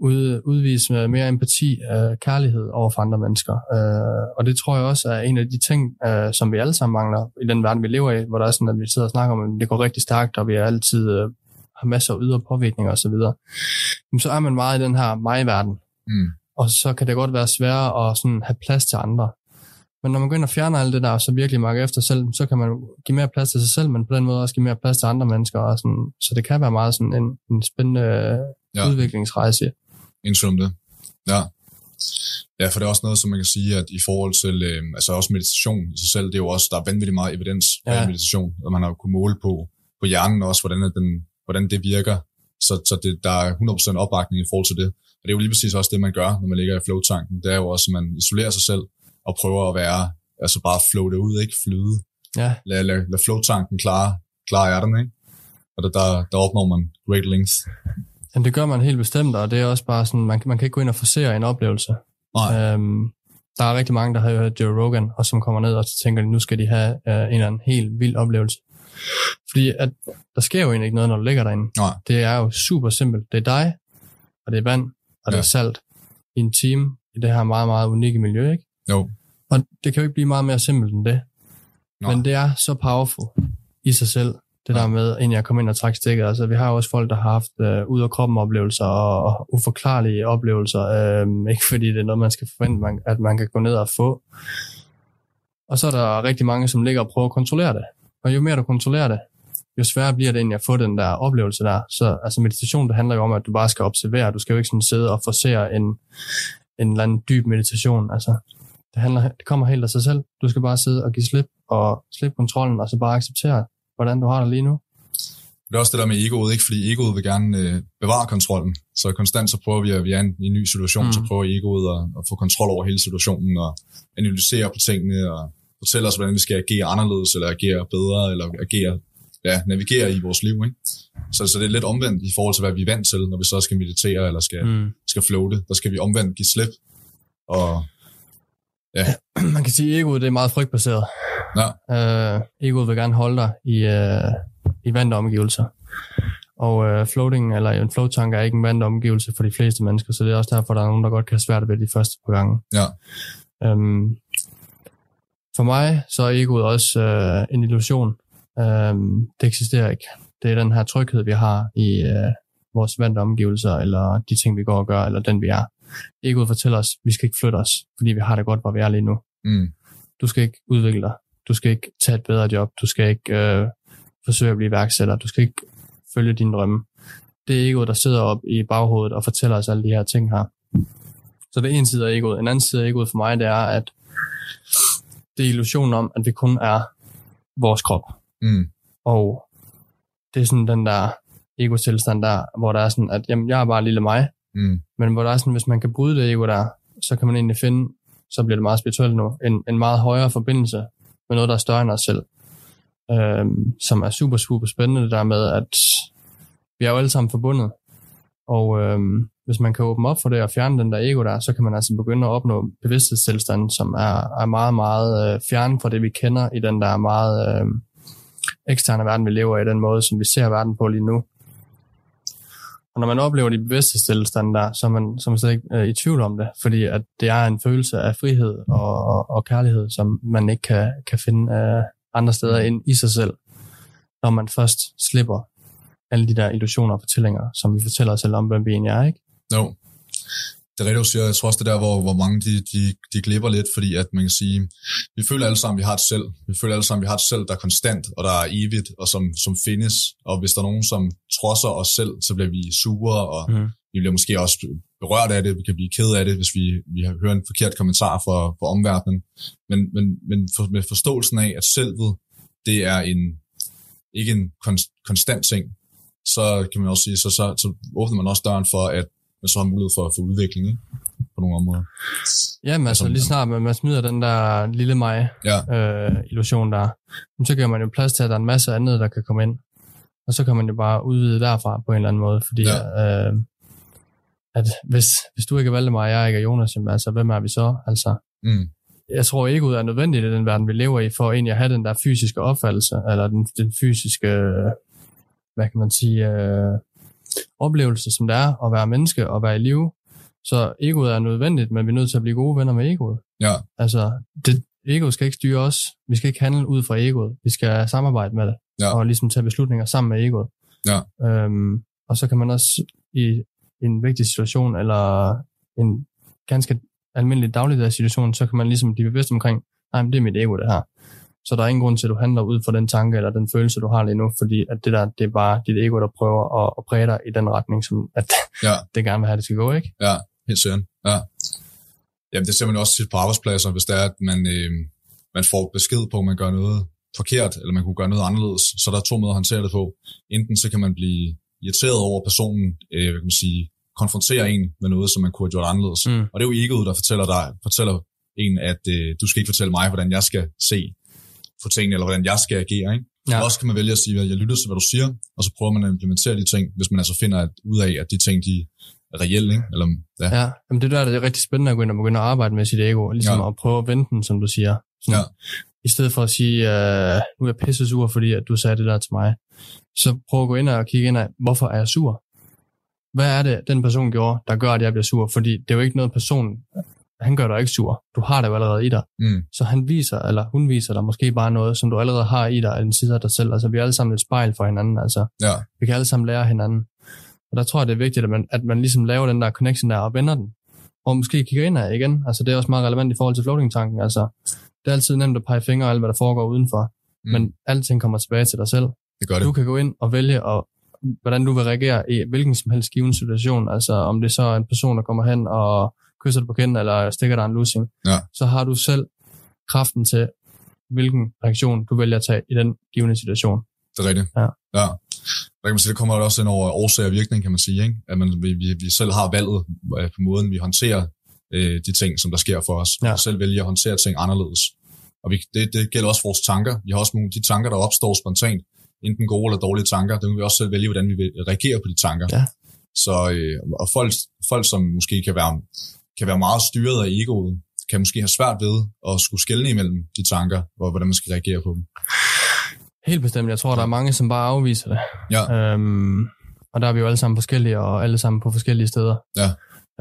ud, udvise med mere empati, øh, kærlighed over for andre mennesker. Øh, og det tror jeg også er en af de ting, øh, som vi alle sammen mangler i den verden, vi lever i, hvor der er sådan, at vi sidder og snakker om, at det går rigtig stærkt, og vi er altid øh, har masser af ydre påvirkninger osv. Jamen, så er man meget i den her mig-verden, mm, og så kan det godt være sværere at sådan have plads til andre. Men når man går ind og fjerner alt det der, og så virkelig mærker efter selv, så kan man give mere plads til sig selv, men på den måde også give mere plads til andre mennesker. Og sådan, så det kan være meget sådan en, en spændende Ja. ja. udviklingsrejse. tvivl om det. Ja. Ja, for det er også noget, som man kan sige, at i forhold til, øh, altså også meditation i sig selv, det er jo også, der er vanvittigt meget evidens bag Ja. meditation, og man har jo kunnet måle på, på hjernen også, hvordan, den, hvordan det virker, så, så det, der er 100% opbakning i forhold til det. Og det er jo lige præcis også det, man gør, når man ligger i flow-tanken. Det er jo også, at man isolerer sig selv og prøver at være, altså bare floate ud, ikke flyde. Ja, Lad, lad, lad flow-tanken klare, klare ærterne, ikke? Og der, der, der opnår man great length. men det gør man helt bestemt, og det er også bare sådan, man, man kan ikke gå ind og forsere en oplevelse. Nej, Øhm, der er rigtig mange, der har hørt Joe Rogan, og som kommer ned og tænker, nu skal de have øh, en eller anden helt vild oplevelse. Fordi at, der sker jo egentlig ikke noget, når du ligger derinde. nej, Det er jo super simpelt. Det er dig, og det er vand, og det Ja. er salt i en time i det her meget, meget unikke miljø, ikke? Jo, Og det kan jo ikke blive meget mere simpelt end det. Nej. Men det er så powerful i sig selv, det Ja. der med, inden jeg kom ind og træk stikket. Altså, vi har jo også folk, der har haft øh, ud af kroppen oplevelser og, og uforklarlige oplevelser. Øh, ikke fordi det er noget, man skal forvente, man, at man kan gå ned og få. Og så er der rigtig mange, som ligger og prøver at kontrollere det. Og jo mere du kontrollerer det, jo sværere bliver det egentlig at få den der oplevelse der. Så altså meditation, det handler jo om, at du bare skal observere. Du skal jo ikke sådan sidde og forsere en, en eller anden dyb meditation. Altså, det, handler, det kommer helt af sig selv. Du skal bare sidde og give slip og slippe kontrollen, og så bare acceptere, hvordan du har det lige nu. Det er også det der med egoet, ikke? Fordi egoet vil gerne øh, bevare kontrollen. Så konstant så prøver vi, at vi er i en, i en ny situation, mm. Så prøver egoet at, at få kontrol over hele situationen og analysere på tingene og fortælle os, hvordan vi skal agere anderledes, eller agere bedre, eller agere, ja, navigere i vores liv, ikke? Så, så det er lidt omvendt i forhold til, hvad vi er vant til, når vi så skal meditere eller skal. Mm. skal floate. Der skal vi omvendt give slip. Og Man kan sige, at egoet det er meget frygtbaseret. ja, Uh, egoet vil gerne holde dig i, uh, i vante omgivelser. Og uh, floating, eller en float-tank er ikke en vant omgivelse for de fleste mennesker, så det er også derfor, der er nogen, der godt kan have svært ved de første par gange. ja, Um, for mig så er egoet også uh, en illusion. Um, det eksisterer ikke. Det er den her tryghed, vi har i uh, vores vante omgivelser, eller de ting, vi går og gør, eller den, vi er. Egoet fortæller os, vi skal ikke flytte os, fordi vi har det godt, hvor vi er lige nu. mm, Du skal ikke udvikle dig. Du skal ikke tage et bedre job. Du skal ikke øh, forsøge at blive iværksætter. Du skal ikke følge dine drømme. Det er egoet, der sidder op i baghovedet og fortæller os alle de her ting her. Så det er en side af egoet. En anden side af egoet for mig, det er, at det er illusionen om, at vi kun er vores krop. Mm. Og det er sådan den der ego-tilstand der, hvor der er sådan, at jamen, jeg er bare lille mig, Mm. men hvor der er sådan, hvis man kan bryde det ego der, så kan man egentlig finde, så bliver det meget spirituelt nu, en, en meget højere forbindelse med noget, der er større end os selv. Øhm, som er super, super spændende, det der med, at vi er jo alle sammen forbundet. Og øhm, hvis man kan åbne op for det og fjerne den der ego der, så kan man altså begynde at opnå bevidsthedstilstanden, som er, er meget, meget øh, fjern fra det, vi kender i den der meget øh, eksterne verden, vi lever i, den måde, som vi ser verden på lige nu. Og når man oplever de bevidsthedstilstande der, så er man, så er man slet ikke øh, i tvivl om det, fordi at det er en følelse af frihed og, og, og kærlighed, som man ikke kan, kan finde øh, andre steder end i sig selv, når man først slipper alle de der illusioner og fortællinger, som vi fortæller os selv om, hvem vi egentlig er, ikke? Jo. Det rigtigt, du siger. Jeg tror også, det er der, hvor, hvor mange de, de, de glipper lidt, fordi at man kan sige, vi føler alle sammen, vi har et selv. Vi føler alle sammen, vi har et selv, der er konstant, og der er evigt, og som, som findes. Og hvis der er nogen, som trodser os selv, så bliver vi sure, og Mm. vi bliver måske også berørt af det. Vi kan blive ked af det, hvis vi, vi har hørt en forkert kommentar fra, fra omverdenen. Men, men, men for, med forståelsen af, at selvet, det er en, ikke en kon- konstant ting, så kan man også sige, så, så, så åbner man også døren for, at man så har mulighed for, for udvikling ikke? på nogle områder. Jamen altså, lige snart man, man smider den der lille mig Ja, øh, illusion der, så giver man jo plads til, at der er en masse andet, der kan komme ind. Og så kan man jo bare udvide derfra på en eller anden måde, fordi Ja. øh, at hvis, hvis du ikke er Valdemar, og jeg ikke er Jonas, jamen, altså, hvem er vi så? Altså, mm, jeg tror ikke, ud er nødvendigt i den verden, vi lever i, for egentlig at have den der fysiske opfattelse, eller den, den fysiske, hvad kan man sige, øh, oplevelse, som det er at være menneske og være i live. Så egoet er nødvendigt, men vi er nødt til at blive gode venner med egoet. ja, Altså, det, egoet skal ikke styre os. Vi skal ikke handle ud fra egoet. Vi skal samarbejde med det. Ja. Og ligesom tage beslutninger sammen med egoet. Ja. Øhm, og så kan man også i en vigtig situation, eller en ganske almindelig dagligdags situation, så kan man ligesom blive bevidst omkring, nej, men det er mit ego, det her. Så der er ingen grund til, at du handler ud fra den tanke, eller den følelse, du har lige nu, fordi at det der, det er bare dit ego, der prøver at, at præge dig i den retning, som at ja, det gerne vil have, det skal gå, ikke? ja, helt sikkert. Ja. Jamen, det ser man jo også tit på arbejdspladser, hvis det er, at man, øh, man får besked på, at man gør noget forkert, eller man kunne gøre noget anderledes, så der er to måder at håndtere det på. Enten så kan man blive irriteret over personen, øh, hvad kan man sige, konfronterer en med noget, som man kunne have gjort anderledes. Mm. Og det er jo egoet, der fortæller dig, fortæller en, at øh, du skal ikke fortælle mig, hvordan jeg skal se på tingene, eller hvordan jeg skal agere. Ikke? Ja. Ja. Også kan man vælge at sige, at jeg lytter til, hvad du siger, og så prøver man at implementere de ting, hvis man altså finder at, ud af, at de ting, de er reelle. Ikke? Eller, ja. Ja, jamen det der det er rigtig spændende at gå ind og begynde at arbejde med sit ego, ligesom Ja. at prøve at vende den, som du siger. Sådan, Ja. I stedet for at sige, uh, nu er jeg pisse sur, fordi at du sagde det der til mig, så prøv at gå ind og kigge ind af, hvorfor er jeg sur? Hvad er det, den person gjorde, der gør, at jeg bliver sur? Fordi det er jo ikke noget person, han gør dig ikke sur. Du har det jo allerede i dig. Mm, Så han viser, eller hun viser dig måske bare noget, som du allerede har i dig, af en side af dig selv. Altså vi er alle sammen et spejl for hinanden. Altså ja, vi kan alle sammen lære hinanden. Og der tror jeg, det er vigtigt, at man, at man ligesom laver den der connection der og vender den. Og måske kigger ind af igen. Altså, det er også meget relevant i forhold til floating-tanken. Altså, det er altid nemt at pege fingre af alt, hvad der foregår udenfor. mm. Men alting kommer tilbage til dig selv. det gør det. Du kan gå ind og vælge, og, hvordan du vil reagere i hvilken som helst given situation. Altså, om det så er en person, der kommer hen og kysser dig på kinden, eller stikker dig en lussing. Ja. Så har du selv kraften til, hvilken reaktion du vælger at tage i den givende situation. Det er rigtigt. Ja. ja. Der kan man sige, det kommer også ind over årsag og virkning, kan man sige. Ikke? At man, vi, vi, selv har valget øh, på måden, vi håndterer øh, de ting, som der sker for os. Ja. Vi selv vælger at håndtere ting anderledes. Og vi, det, det gælder også vores tanker. Vi har også nogle de tanker, der opstår spontant. Enten gode eller dårlige tanker. Det må vi også selv vælge, hvordan vi vil reagere på de tanker. Ja. Så, øh, og folk, folk, som måske kan være, kan være meget styret af egoet, kan måske have svært ved at skulle skelne imellem de tanker, og hvordan man skal reagere på dem. Helt bestemt. Jeg tror, der er mange, som bare afviser det. Ja. Øhm, og der er vi jo alle sammen forskellige, og alle sammen på forskellige steder. Ja.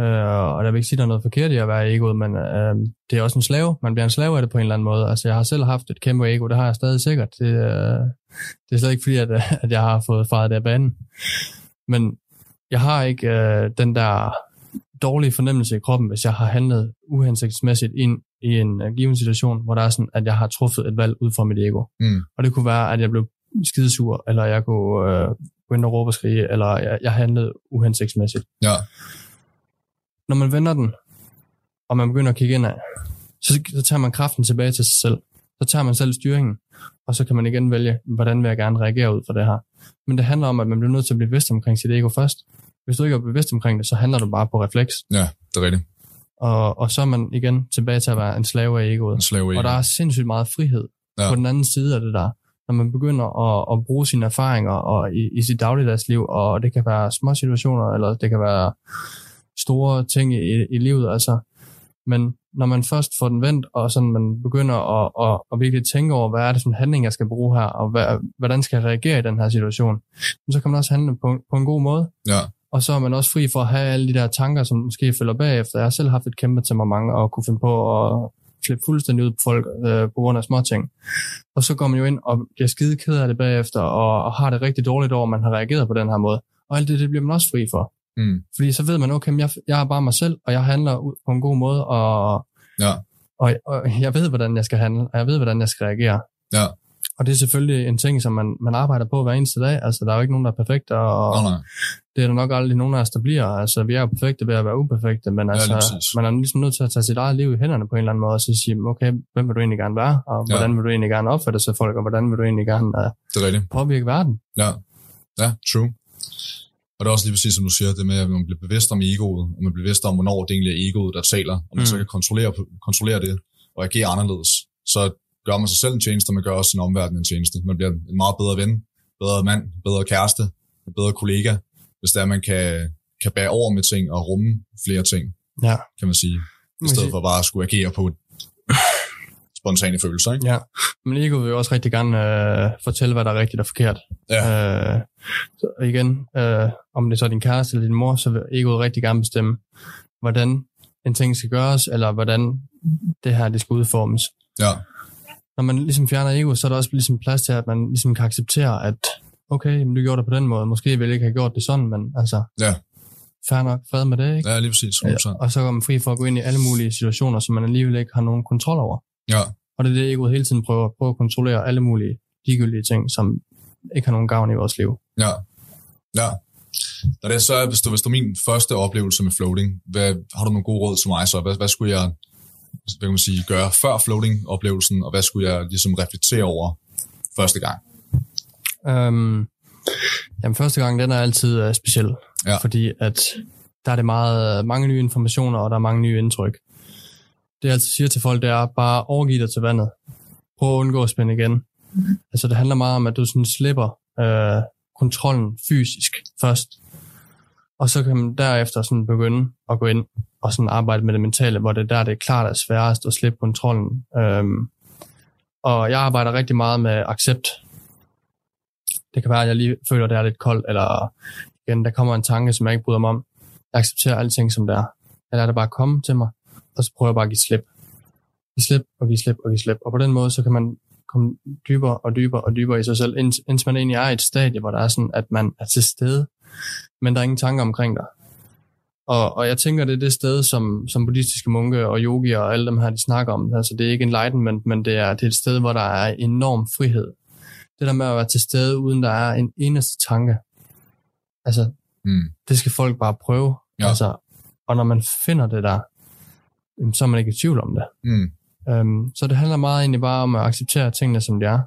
Øh, og der vil ikke sige, der er noget forkert i at være egoet, men øh, det er også en slave. Man bliver en slave af det på en eller anden måde. Altså, jeg har selv haft et kæmpe ego, det har jeg stadig sikkert. Det, øh, det er slet ikke fordi, at, at jeg har fået faret det af banen. Men jeg har ikke øh, den der dårlige fornemmelse i kroppen, hvis jeg har handlet uhensigtsmæssigt ind i en uh, given situation, hvor der er sådan, at jeg har truffet et valg ud fra mit ego. Mm. Og det kunne være, at jeg blev skidesur, eller jeg kunne øh, gå begyndte at råbe og skrige, eller jeg, jeg handlede uhensigtsmæssigt. Ja. Når man vender den, og man begynder at kigge ind af, så, så tager man kraften tilbage til sig selv. Så tager man selv styringen, og så kan man igen vælge, hvordan vil jeg gerne reagere ud for det her. Men det handler om, at man bliver nødt til at blive bevidst omkring sit ego først. Hvis du ikke er bevidst omkring det, så handler du bare på refleks. Ja, det er rigtigt. Og, og så er man igen tilbage til at være en slave af egoet. En slave Og der er sindssygt meget frihed ja. på den anden side af det der. Når man begynder at, at bruge sine erfaringer og i, i sit dagligdagsliv, og det kan være små situationer, eller det kan være store ting i, i livet, altså. Men når man først får den vendt, og sådan man begynder at, at, at virkelig tænke over, hvad er det for en handling, jeg skal bruge her, og hvad, hvordan skal jeg reagere i den her situation, så kan man også handle på, på en god måde. Ja, Og så er man også fri for at have alle de der tanker, som måske følger bagefter. Jeg har selv haft et kæmpe temperament og kunne finde på at flippe fuldstændig ud på folk øh, på grund af små ting. Og så går man jo ind og bliver skide ked af det bagefter, og, og har det rigtig dårligt over, at man har reageret på den her måde. Og alt det, det bliver man også fri for. mm. Fordi så ved man, okay, jeg, jeg er bare mig selv, og jeg handler ud på en god måde, og, ja, og, og jeg ved, hvordan jeg skal handle, og jeg ved, hvordan jeg skal reagere. ja. Og det er selvfølgelig en ting, som man, man arbejder på hver eneste dag. Altså, der er jo ikke nogen, der er perfekte, og, nej. det er der nok aldrig nogen af os, der bliver. Altså, vi er jo perfekte ved at være uperfekte, men altså, man er ligesom nødt til at tage sit eget liv i hænderne på en eller anden måde, og så sige, okay, hvem vil du egentlig gerne være, og Ja. hvordan vil du egentlig gerne opfatte sig folk, og hvordan vil du egentlig gerne uh, Det er rigtigt. påvirke verden? Ja, ja, true. Og det er også lige præcis, som du siger, det med, at man bliver bevidst om egoet, og man bliver bevidst om, hvornår det egentlig er egoet, der taler, og man mm. så kan kontrollere, kontrollere det og agere anderledes. Så gør man sig selv en tjeneste, og man gør også sin omverden en tjeneste. Man bliver en meget bedre ven, bedre mand, bedre kæreste, en bedre kollega, hvis der man kan, kan bære over med ting og rumme flere ting, Ja. kan man sige. I stedet for bare at skulle agere på spontane følelser, ikke? Ja, men ego vil jo også rigtig gerne øh, fortælle, hvad der er rigtigt og forkert. Ja. Øh, så igen, øh, om det er så din kæreste eller din mor, så vil egoet rigtig gerne bestemme, hvordan en ting skal gøres, eller hvordan det her det skal udformes. Ja, Når man ligesom fjerner ego, så er der også ligesom plads til, at man ligesom kan acceptere, at okay, men du gjorde det på den måde. Måske ville jeg ikke have gjort det sådan, men altså, ja, fair nok, fred med det, ikke? ja lige præcis. 100%. Ja, og så går man fri for at gå ind i alle mulige situationer, som man alligevel ikke har nogen kontrol over. Ja, Og det er det, egoet hele tiden prøver, prøver at kontrollere alle mulige ligegyldige ting, som ikke har nogen gavn i vores liv. Ja. Ja. Når det er så, hvis du, hvis du er min første oplevelse med floating, hvad, har du nogle gode råd til mig så? Hvad, hvad skulle jeg hvad kan man sige, gøre før floating-oplevelsen, og hvad skulle jeg ligesom reflektere over første gang? Øhm, jamen, første gang, den er altid uh, speciel, Ja. fordi at der er det meget, mange nye informationer, og der er mange nye indtryk. Det jeg altid siger til folk, det er bare overgive dig til vandet. Prøv at undgå at spænde igen. Altså, det handler meget om, at du sådan slipper øh, kontrollen fysisk først, og så kan man derefter sådan begynde at gå ind og sådan arbejde med det mentale, hvor det er der, det er klart er sværest at slippe kontrollen. Øhm, og jeg arbejder rigtig meget med accept. Det kan være, at jeg lige føler, at det er lidt koldt, eller igen, der kommer en tanke, som jeg ikke bryder mig om. Jeg accepterer alting, som det er. Jeg lader det bare komme til mig, og så prøver jeg bare at give slip. Give slip, og give slip, og give slip. Og på den måde, så kan man komme dybere og dybere og dybere i sig selv, indtil man egentlig er i et stadie, hvor der er sådan, at man er til stede, men der er ingen tanker omkring dig. Og, og jeg tænker, det er det sted, som, som buddhistiske munke og yogier og alle dem her, de snakker om. Altså, det er ikke enlightenment, men det er, det er et sted, hvor der er enorm frihed. Det der med at være til stede, uden der er en eneste tanke. Altså, Mm. det skal folk bare prøve. Ja. Altså, og når man finder det der, så er man ikke i tvivl om det. Mm. Um, så det handler meget egentlig bare om at acceptere tingene, som de er.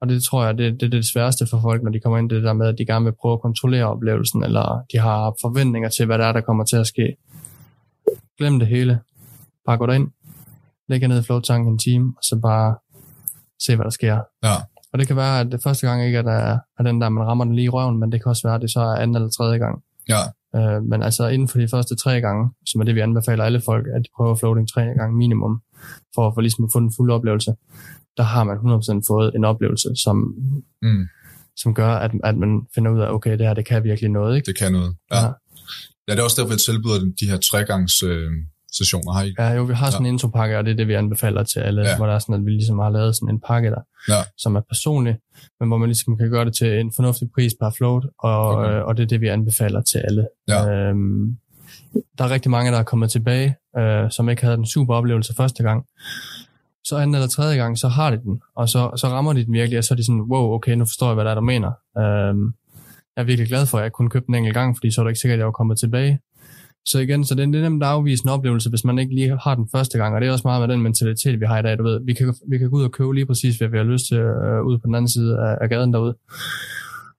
Og det tror jeg, det, det er det sværeste for folk, når de kommer ind det der med, at de gerne vil prøve at kontrollere oplevelsen, eller de har forventninger til, hvad der er, der kommer til at ske. Glem det hele. Bare gå derind, læg jer ned i floattanken en time, og så bare se, hvad der sker. Ja. Og det kan være, at det første gang ikke er, der, er den der, man rammer den lige i røven, men det kan også være, at det så er anden eller tredje gang. Ja. Øh, men altså inden for de første tre gange, som er det, vi anbefaler alle folk, at de prøver floating tre gange minimum, for få ligesom at få den fulde oplevelse, der har man 100% fået en oplevelse, som, Mm. som gør, at, at man finder ud af, okay, det her, det kan virkelig noget, ikke? Det kan noget. Ja. Ja. ja. ja det er også derfor, jeg tilbyder de her tregangs øh, sessioner, har I? Ja, jo, vi har sådan en intropakke, og det er det, vi anbefaler til alle, Ja. ja. hvor der er sådan, at vi ligesom har lavet sådan en pakke der, Ja. som er personlig, men hvor man ligesom kan gøre det til en fornuftig pris per float, og, okay. øh, og det er det, vi anbefaler til alle. Ja. Øhm, der er rigtig mange, der er kommet tilbage, øh, som ikke havde den super oplevelse første gang. Så anden eller tredje gang, så har de den, og så, så rammer de den virkelig, og så er de sådan, wow, okay, nu forstår jeg, hvad der er, du mener. Øh, jeg er virkelig glad for, at jeg kun købte den enkelt gang, fordi så er det ikke sikkert, at jeg var kommet tilbage. Så igen, så det, er nemt at afvise en oplevelse, hvis man ikke lige har den første gang, og det er også meget med den mentalitet, vi har i dag, du ved. Vi kan, vi kan gå ud og købe lige præcis, hvad vi har lyst til øh, ude på den anden side af, af gaden derude.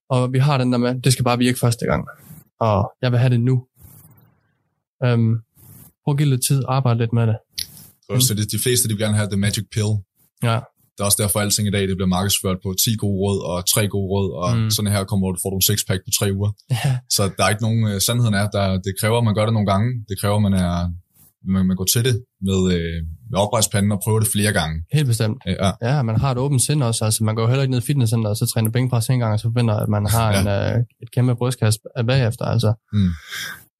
Og vi har den der med, det skal bare virke første gang. Og jeg vil have det nu. Øhm, prøv at give lidt tid, arbejde lidt med det. Mm. Så det, de fleste de vil gerne have the magic pill. Ja, Det er også derfor, at alting i dag det bliver markedsført på 10 gode råd og 3 gode råd, og Mm. sådan her kommer du, får du en sixpack på 3 uger. ja, Så der er ikke nogen, øh, sandheden er, der, det kræver, at man gør det nogle gange. Det kræver, at man, er, man, man går til det med, øh, med oprejspanden og prøver det flere gange. helt bestemt. Ja, Ja, man har et åbent sind også. Altså, man går heller ikke ned i fitnesscenter og så træner bænkpres en gang, og så forventer, at man har Ja. en, øh, et kæmpe brystkast bagefter. Altså, Mm.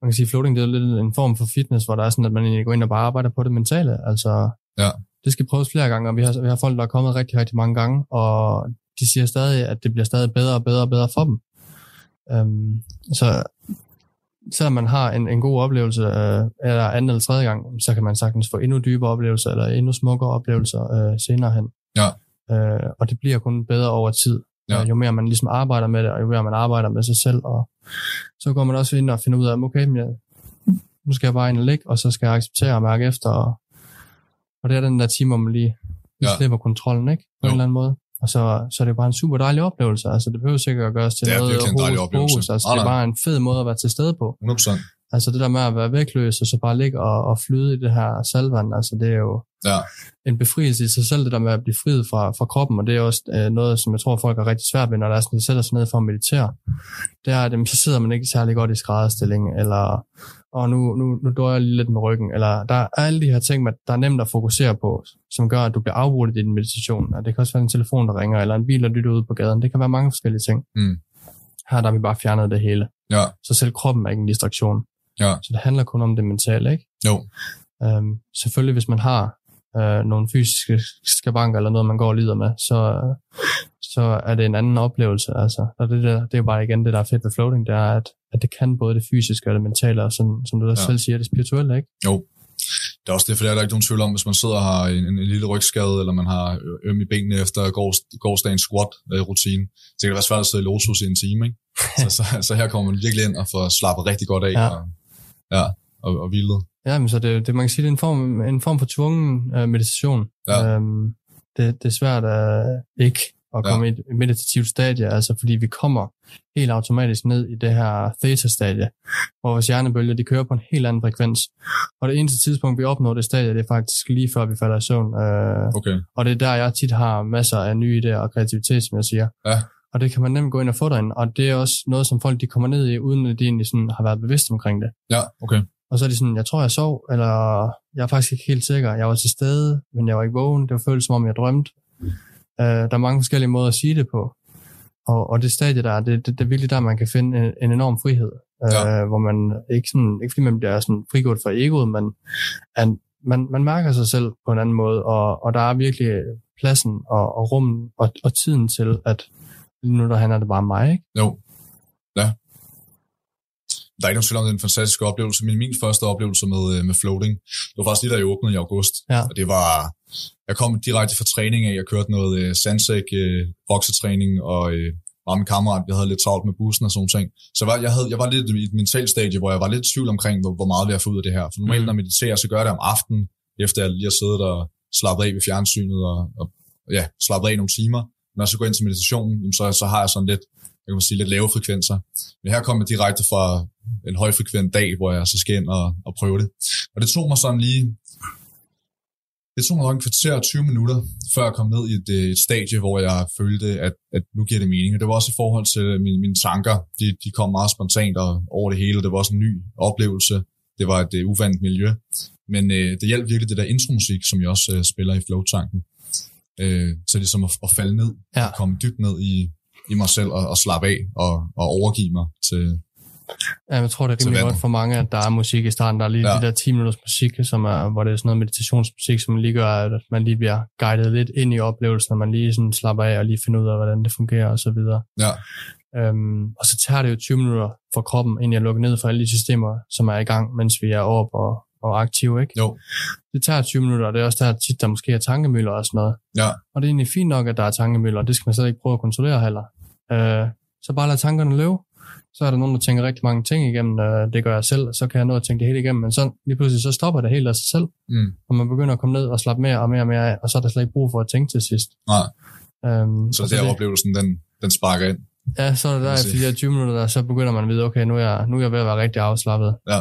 Man kan sige, floating det er lidt en form for fitness, hvor der er sådan, at man egentlig går ind og bare arbejder på det mentale. Altså, Ja. det skal prøves flere gange, og vi har, vi har folk, der er kommet rigtig, rigtig mange gange, og de siger stadig, at det bliver stadig bedre og bedre og bedre for dem. Um, så selvom man har en, en god oplevelse, øh, eller anden eller tredje gang, så kan man sagtens få endnu dybere oplevelser, eller endnu smukkere oplevelser øh, senere hen. Ja. Øh, og det bliver kun bedre over tid. Ja. Jo mere man ligesom arbejder med det, og jo mere man arbejder med sig selv, og så går man også ind og finder ud af, okay, men jeg, nu skal jeg bare ind og ligge, og så skal jeg acceptere og mærke efter, og, og det er den der time, hvor man lige, lige Ja. slipper kontrollen, ikke? På Jo. en eller anden måde. Og så, så er det bare en super dejlig oplevelse. Altså, det behøver sikkert at gøres til Det er noget en dejlig oplevelse. pokus. Altså, Nej, det er bare en fed måde at være til stede på. 100%. Altså det der med at være vægtløs, og så bare ligge og, og flyde i det her salvand, altså det er jo Ja. en befrielse i sig selv, det der med at blive friet fra, fra kroppen, og det er også øh, noget, som jeg tror, folk er rigtig svært ved, når der er sådan, de sætter sig ned for at meditere. Det er, at jamen, så sidder man ikke særlig godt i skrædderstilling, eller og nu, nu, nu dør jeg lige lidt med ryggen, eller der er alle de her ting, man- der er nemt at fokusere på, som gør, at du bliver afbrudt i din meditation, og det kan også være en telefon, der ringer, eller en bil, der lytter ude på gaden, det kan være mange forskellige ting. Mm. Her der har vi bare fjernet det hele, Ja, så selv kroppen er ikke en distraktion. Ja. Så det handler kun om det mentale, ikke? jo. Øhm, selvfølgelig, hvis man har øh, nogle fysiske skavanker eller noget, man går og lider med, så, øh, så er det en anden oplevelse. Altså. Og det, der, det er jo bare igen det, der er fedt ved floating, det er, at, at det kan både det fysiske og det mentale, og sådan, som du da Ja. selv siger, det spirituelle, ikke? Jo. Det er også det, for der er der ikke nogen tvivl om, hvis man sidder og har en, en, en lille rygskade, eller man har øm i benene efter gårds, gårdsdagens squat-rutine, så kan det være svært at sidde i lotus i en time, ikke? så, så, så, her kommer man virkelig ind og får slappet rigtig godt af, Ja. og, ja, og, og hvilet. Ja, men så det, det man kan sige, det er en form, en form for tvungen øh, meditation. Ja. Øhm, det, det er svært øh, ikke at komme ja. i et meditativt stadie, altså fordi vi kommer helt automatisk ned i det her theta-stadie, hvor vores hjernebølger, de kører på en helt anden frekvens. Og det eneste tidspunkt, vi opnår det stadie, det er faktisk lige før vi falder i søvn. Øh, Okay, og det er der, jeg tit har masser af nye idéer og kreativitet, som jeg siger. Ja. Og det kan man nemt gå ind og få derinde. Og det er også noget, som folk de kommer ned i, uden at de egentlig sådan har været bevidste omkring det. ja, okay. Og så er de sådan, jeg tror, jeg sov, eller jeg er faktisk ikke helt sikker. Jeg var til stede, men jeg var ikke vågen. Det var føles som om, jeg drømte. Uh, der er mange forskellige måder at sige det på. Og, og det stadie der, det, det, det er virkelig der, man kan finde en, en enorm frihed. Uh, Ja. Hvor man ikke, sådan, ikke fordi man bliver sådan frigjort fra egoet, men at man, man mærker sig selv på en anden måde, og, og der er virkelig pladsen og, og rummet og, og tiden til, at der handler det bare om mig, ikke? Jo. Ja. Der er ikke nogen tvivl om, det er en fantastisk oplevelse. Min, min første oplevelse med, øh, med floating, det var faktisk lige da jeg åbnede i august. Ja. Og det var, jeg kom direkte fra træning af, jeg kørte noget øh, sandsæk, øh, boksetræning, og øh, var med kammerat, jeg havde lidt travlt med bussen og sådan ting. Så jeg var, jeg, havde, jeg var lidt i et mentalt stadie, hvor jeg var lidt i tvivl omkring, hvor, hvor meget vil jeg få ud af det her. For normalt, Mhm. når jeg mediterer, så gør jeg det om aftenen, efter jeg lige har siddet og slappet af ved fjernsynet, og, og ja, slappet af nogle timer. Når jeg så går ind til meditationen, så, så har jeg sådan lidt, jeg kan sige, lidt lave frekvenser. Men her kommer jeg direkte fra en højfrekvent dag, hvor jeg så skal ind og, og prøve det. Og det tog mig sådan lige, det tog mig nok en kvarter og 20 minutter, før jeg kom ned i et, øh, et stadie, hvor jeg følte, at, at nu giver det mening. Og det var også i forhold til mine, mine tanker. De, de kom meget spontant og over det hele. Det var også en ny oplevelse. Det var et uh, uvandt miljø. Men øh, det hjalp virkelig det der intromusik, som jeg også øh, spiller i flow-tanken. Øh, så det er som at, at falde ned, Ja. og komme dybt ned i, i mig selv og, og slappe af og, og overgive mig til... Ja, jeg tror, det er rimelig godt for mange, at der er musik i starten. Der er lige ja. de der 10 minutters musik, som er, hvor det er sådan noget meditationsmusik, som lige gør, at man lige bliver guidet lidt ind i oplevelsen, og man lige sådan slapper af og lige finder ud af, hvordan det fungerer og så videre. Ja, Øhm, og så tager det jo 20 minutter for kroppen, inden jeg lukker ned for alle de systemer, som er i gang, mens vi er oppe og, og aktive, ikke? jo, Det tager 20 minutter, og det er også der tit, der måske er tankemøller og sådan noget. ja, Og det er egentlig fint nok, at der er tankemøller, og det skal man slet ikke prøve at kontrollere heller. Øh, så bare lad tankerne løbe. Så er der nogen, der tænker rigtig mange ting igennem. Øh, det gør jeg selv, så kan jeg nå at tænke det hele igennem. Men så lige pludselig så stopper det helt af sig selv, Mm. og man begynder at komme ned og slappe mere og mere og mere af, og så er der slet ikke brug for at tænke til sidst. Nej, Øhm, så det er oplevelsen, den, den sparker ind. Ja, så er der efter de her 20 minutter, der, så begynder man at vide, okay, nu er, jeg, nu er jeg ved at være rigtig afslappet. Ja.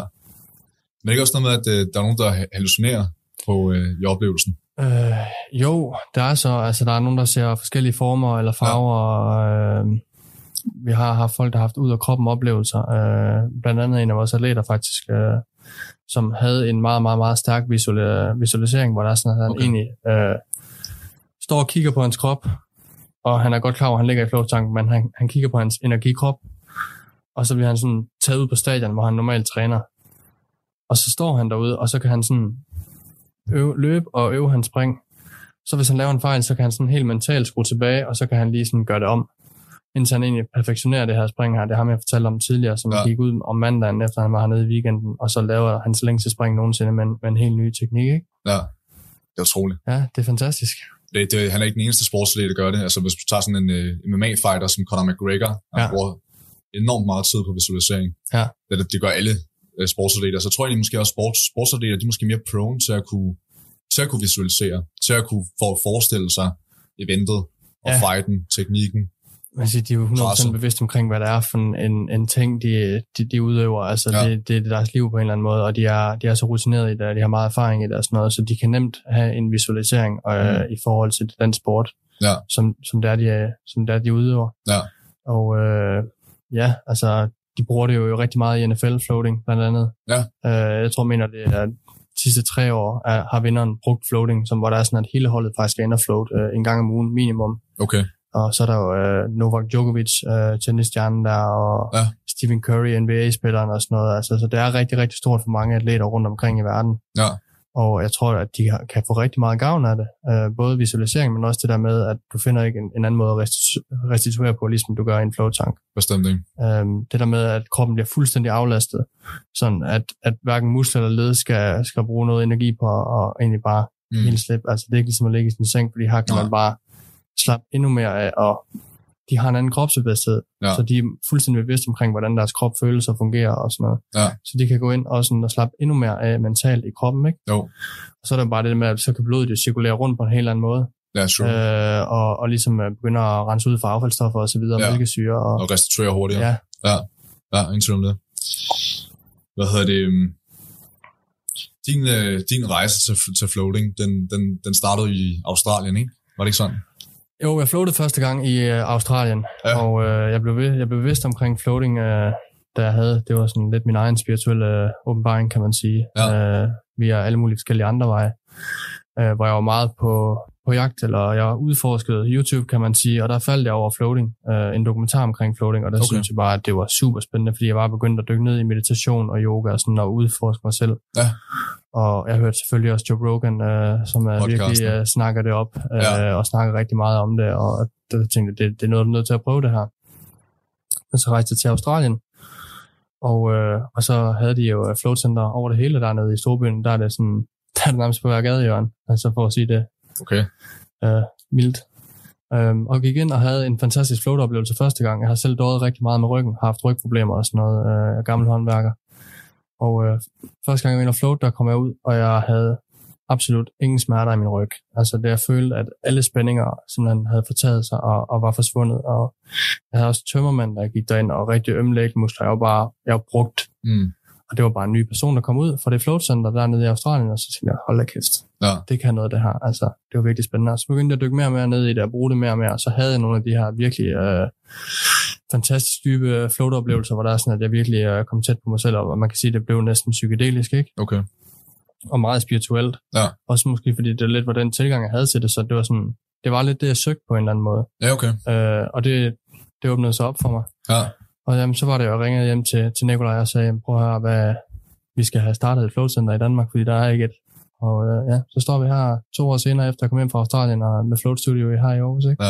Men det er ikke også noget med, at øh, der er nogen, der hallucinerer på, øh, i oplevelsen? Øh, jo, der er så, altså der er nogen, der ser forskellige former eller farver. Ja. Øh, vi har haft folk, der har haft ud af kroppen oplevelser. Øh, blandt andet en af vores atleter faktisk, øh, som havde en meget, meget, meget stærk visual, visualisering, hvor der er sådan, at han Okay. egentlig øh, står og kigger på hans krop, og han er godt klar over, at han ligger i flowtanken, men han, han kigger på hans energikrop, og så bliver han sådan taget ud på stadion, hvor han normalt træner. Og så står han derude, og så kan han sådan øve, løbe og øve hans spring. Så hvis han laver en fejl, så kan han sådan helt mentalt skrue tilbage, og så kan han lige sådan gøre det om. Indtil han egentlig perfektionerer det her spring her. Det har jeg fortalt om tidligere, som Ja. gik ud om mandagen, efter han var hernede i weekenden, og så laver hans længste spring nogensinde med en, med en helt ny teknik. Ikke? Ja, det er utroligt. Ja, det er fantastisk. Det, det, han er ikke den eneste sportsatlet, der gør det. Altså hvis du tager sådan en uh, MMA-fighter som Conor McGregor, han Ja. bruger enormt meget tid på visualisering. Ja. Det, det gør alle sportsatleter. Så jeg tror egentlig måske også, sports, sportsatleter, de er måske mere prone til at kunne, til at kunne visualisere, til at kunne for, forestille sig eventet og Ja. fighten, teknikken. Man siger, de er jo 100% Presset. bevidste omkring, hvad det er for en, en, en ting, de, de, de udøver. Altså, Ja. det, det er deres liv på en eller anden måde, og de er, de er så rutineret i det, og de har meget erfaring i det og sådan noget, så de kan nemt have en visualisering øh, Mm. i forhold til den sport, Ja. som, som, det er, de, er- som det er, de udøver. Ja. Og øh, ja, altså, de bruger det jo rigtig meget i NFL floating, blandt andet. Ja. Øh, jeg tror, mener, det er de sidste tre år, er, har vinderen brugt floating, som, hvor der er sådan, at hele holdet faktisk er inde og float øh, en gang om ugen minimum. Okay. Og så er der jo øh, Novak Djokovic, øh, tennisstjernen der, og ja. Stephen Curry, NBA-spilleren og sådan noget. Altså, så det er rigtig, rigtig stort for mange atleter rundt omkring i verden. Ja. Og jeg tror, at de kan få rigtig meget gavn af det. Øh, både visualisering, men også det der med, at du finder ikke en, en anden måde at restitu- restituere på, ligesom du gør i en flowtank. Bestemt ikke. Øhm, det der med, at kroppen bliver fuldstændig aflastet, sådan at, at hverken muskler eller led skal, skal bruge noget energi på at egentlig bare mm. helt slippe. Altså det er ikke ligesom at ligge i sin seng, fordi her kan Nej. man bare slappe endnu mere af, og de har en anden kropsbevidsthed, Ja. så de er fuldstændig bevidste omkring, hvordan deres krop føles og fungerer og sådan noget. Ja. Så de kan gå ind og, sådan, og slappe endnu mere af mentalt i kroppen, ikke? Jo. Og så er der bare det med, at så kan blodet jo cirkulere rundt på en helt anden måde, Ja, sure. øh, og, og ligesom øh, begynder at rense ud for affaldsstoffer og så videre, Ja. mælkesyre og, Og restituere hurtigere. ja, Ja, ja ingen tvivl om det. Hvad hedder det? øhm, Din, øh, din rejse til, til floating, den, den, den startede i Australien, ikke? Var det ikke sådan? Jo, jeg floatede første gang i øh, Australien, Ja. og øh, jeg, blev, ved- jeg blev bevidst omkring floating, øh, da jeg havde, det var sådan lidt min egen spirituelle øh, åbenbaring, kan man sige, Ja. øh, via alle mulige forskellige andre veje, øh, hvor jeg var meget på, på jagt, eller jeg udforskede YouTube, kan man sige, og der faldt jeg over floating, øh, en dokumentar omkring floating, og der Okay. synes jeg bare, at det var super spændende, fordi jeg var begyndt at dykke ned i meditation og yoga og sådan, og udforske mig selv. Ja. Og jeg hørte selvfølgelig også Joe Rogan, øh, som er virkelig øh, snakker det op, øh, Ja. og snakker rigtig meget om det, og det tænkte jeg, det, det er noget, du er nødt til at prøve det her. Og så rejste jeg til Australien, og, øh, og så havde de jo øh, float center over det hele dernede i Storbyen, der er det sådan, der er det nærmest på hver gadehjørne, altså for at sige det Okay. øh, mildt. Øhm, og gik ind og havde en fantastisk float-oplevelse første gang. Jeg har selv døjet rigtig meget med ryggen, har haft rygproblemer og sådan noget. Øh, jeg er gammel håndværker. Og øh, første gang jeg var inde og float, der kom jeg ud, og jeg havde absolut ingen smerter i min ryg. Altså det jeg følte, at alle spændinger simpelthen havde fortaget sig og, og var forsvundet. Og jeg havde også tømmermand, der gik derind, og rigtig ømme lægmuskler. Jeg var bare, jeg var brugt. Mm. Og det var bare en ny person, der kom ud fra det float center dernede i Australien, og så tænkte jeg, hold da kæft, Ja. det kan noget det her. Altså, det var virkelig spændende. Og så begyndte jeg at dykke mere og mere ned i det, og bruge det mere og mere, og så havde jeg nogle af de her virkelig øh, fantastisk dybe float-oplevelser, hvor der er sådan, at jeg virkelig øh, kom tæt på mig selv, og man kan sige, at det blev næsten psykedelisk, ikke? Okay. Og meget spirituelt. Ja. Også måske, fordi det lidt var den tilgang, jeg havde til det, så det var sådan, det var lidt det, jeg søgte på en eller anden måde. Ja, okay. Øh, og det, det åbnede sig op for mig. Ja. Og jamen, så var det jo, jeg ringede hjem til, til Nikolaj og sagde, "Jamen, prøv at høre, hvad, vi skal have startet et floatcenter i Danmark, fordi der er ikke et. Og øh, ja, så står vi her to år senere, efter at komme hjem fra Australien, og med Float Studio her i Aarhus, ikke? Ja.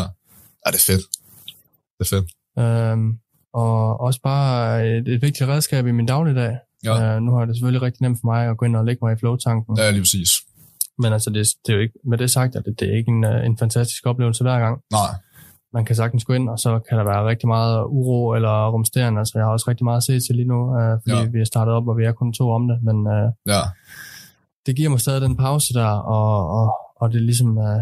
Ja, det er fedt. Det er fedt. Øhm, og også bare et, et vigtigt redskab i min dagligdag. Ja. Øh, nu har det selvfølgelig rigtig nemt for mig at gå ind og lægge mig i flow-tanken. Ja, lige præcis. Men altså, det, det er jo ikke, med det sagt, at det, det er ikke en, øh, en fantastisk oplevelse hver gang. Nej. Man kan sagtens gå ind, og så kan der være rigtig meget uro eller rumsterende. Altså, jeg har også rigtig meget at se til lige nu, øh, fordi Ja. vi er startet op, og vi er kun to om det, men øh, Ja, det giver mig stadig den pause der, og, og, og det er ligesom, øh,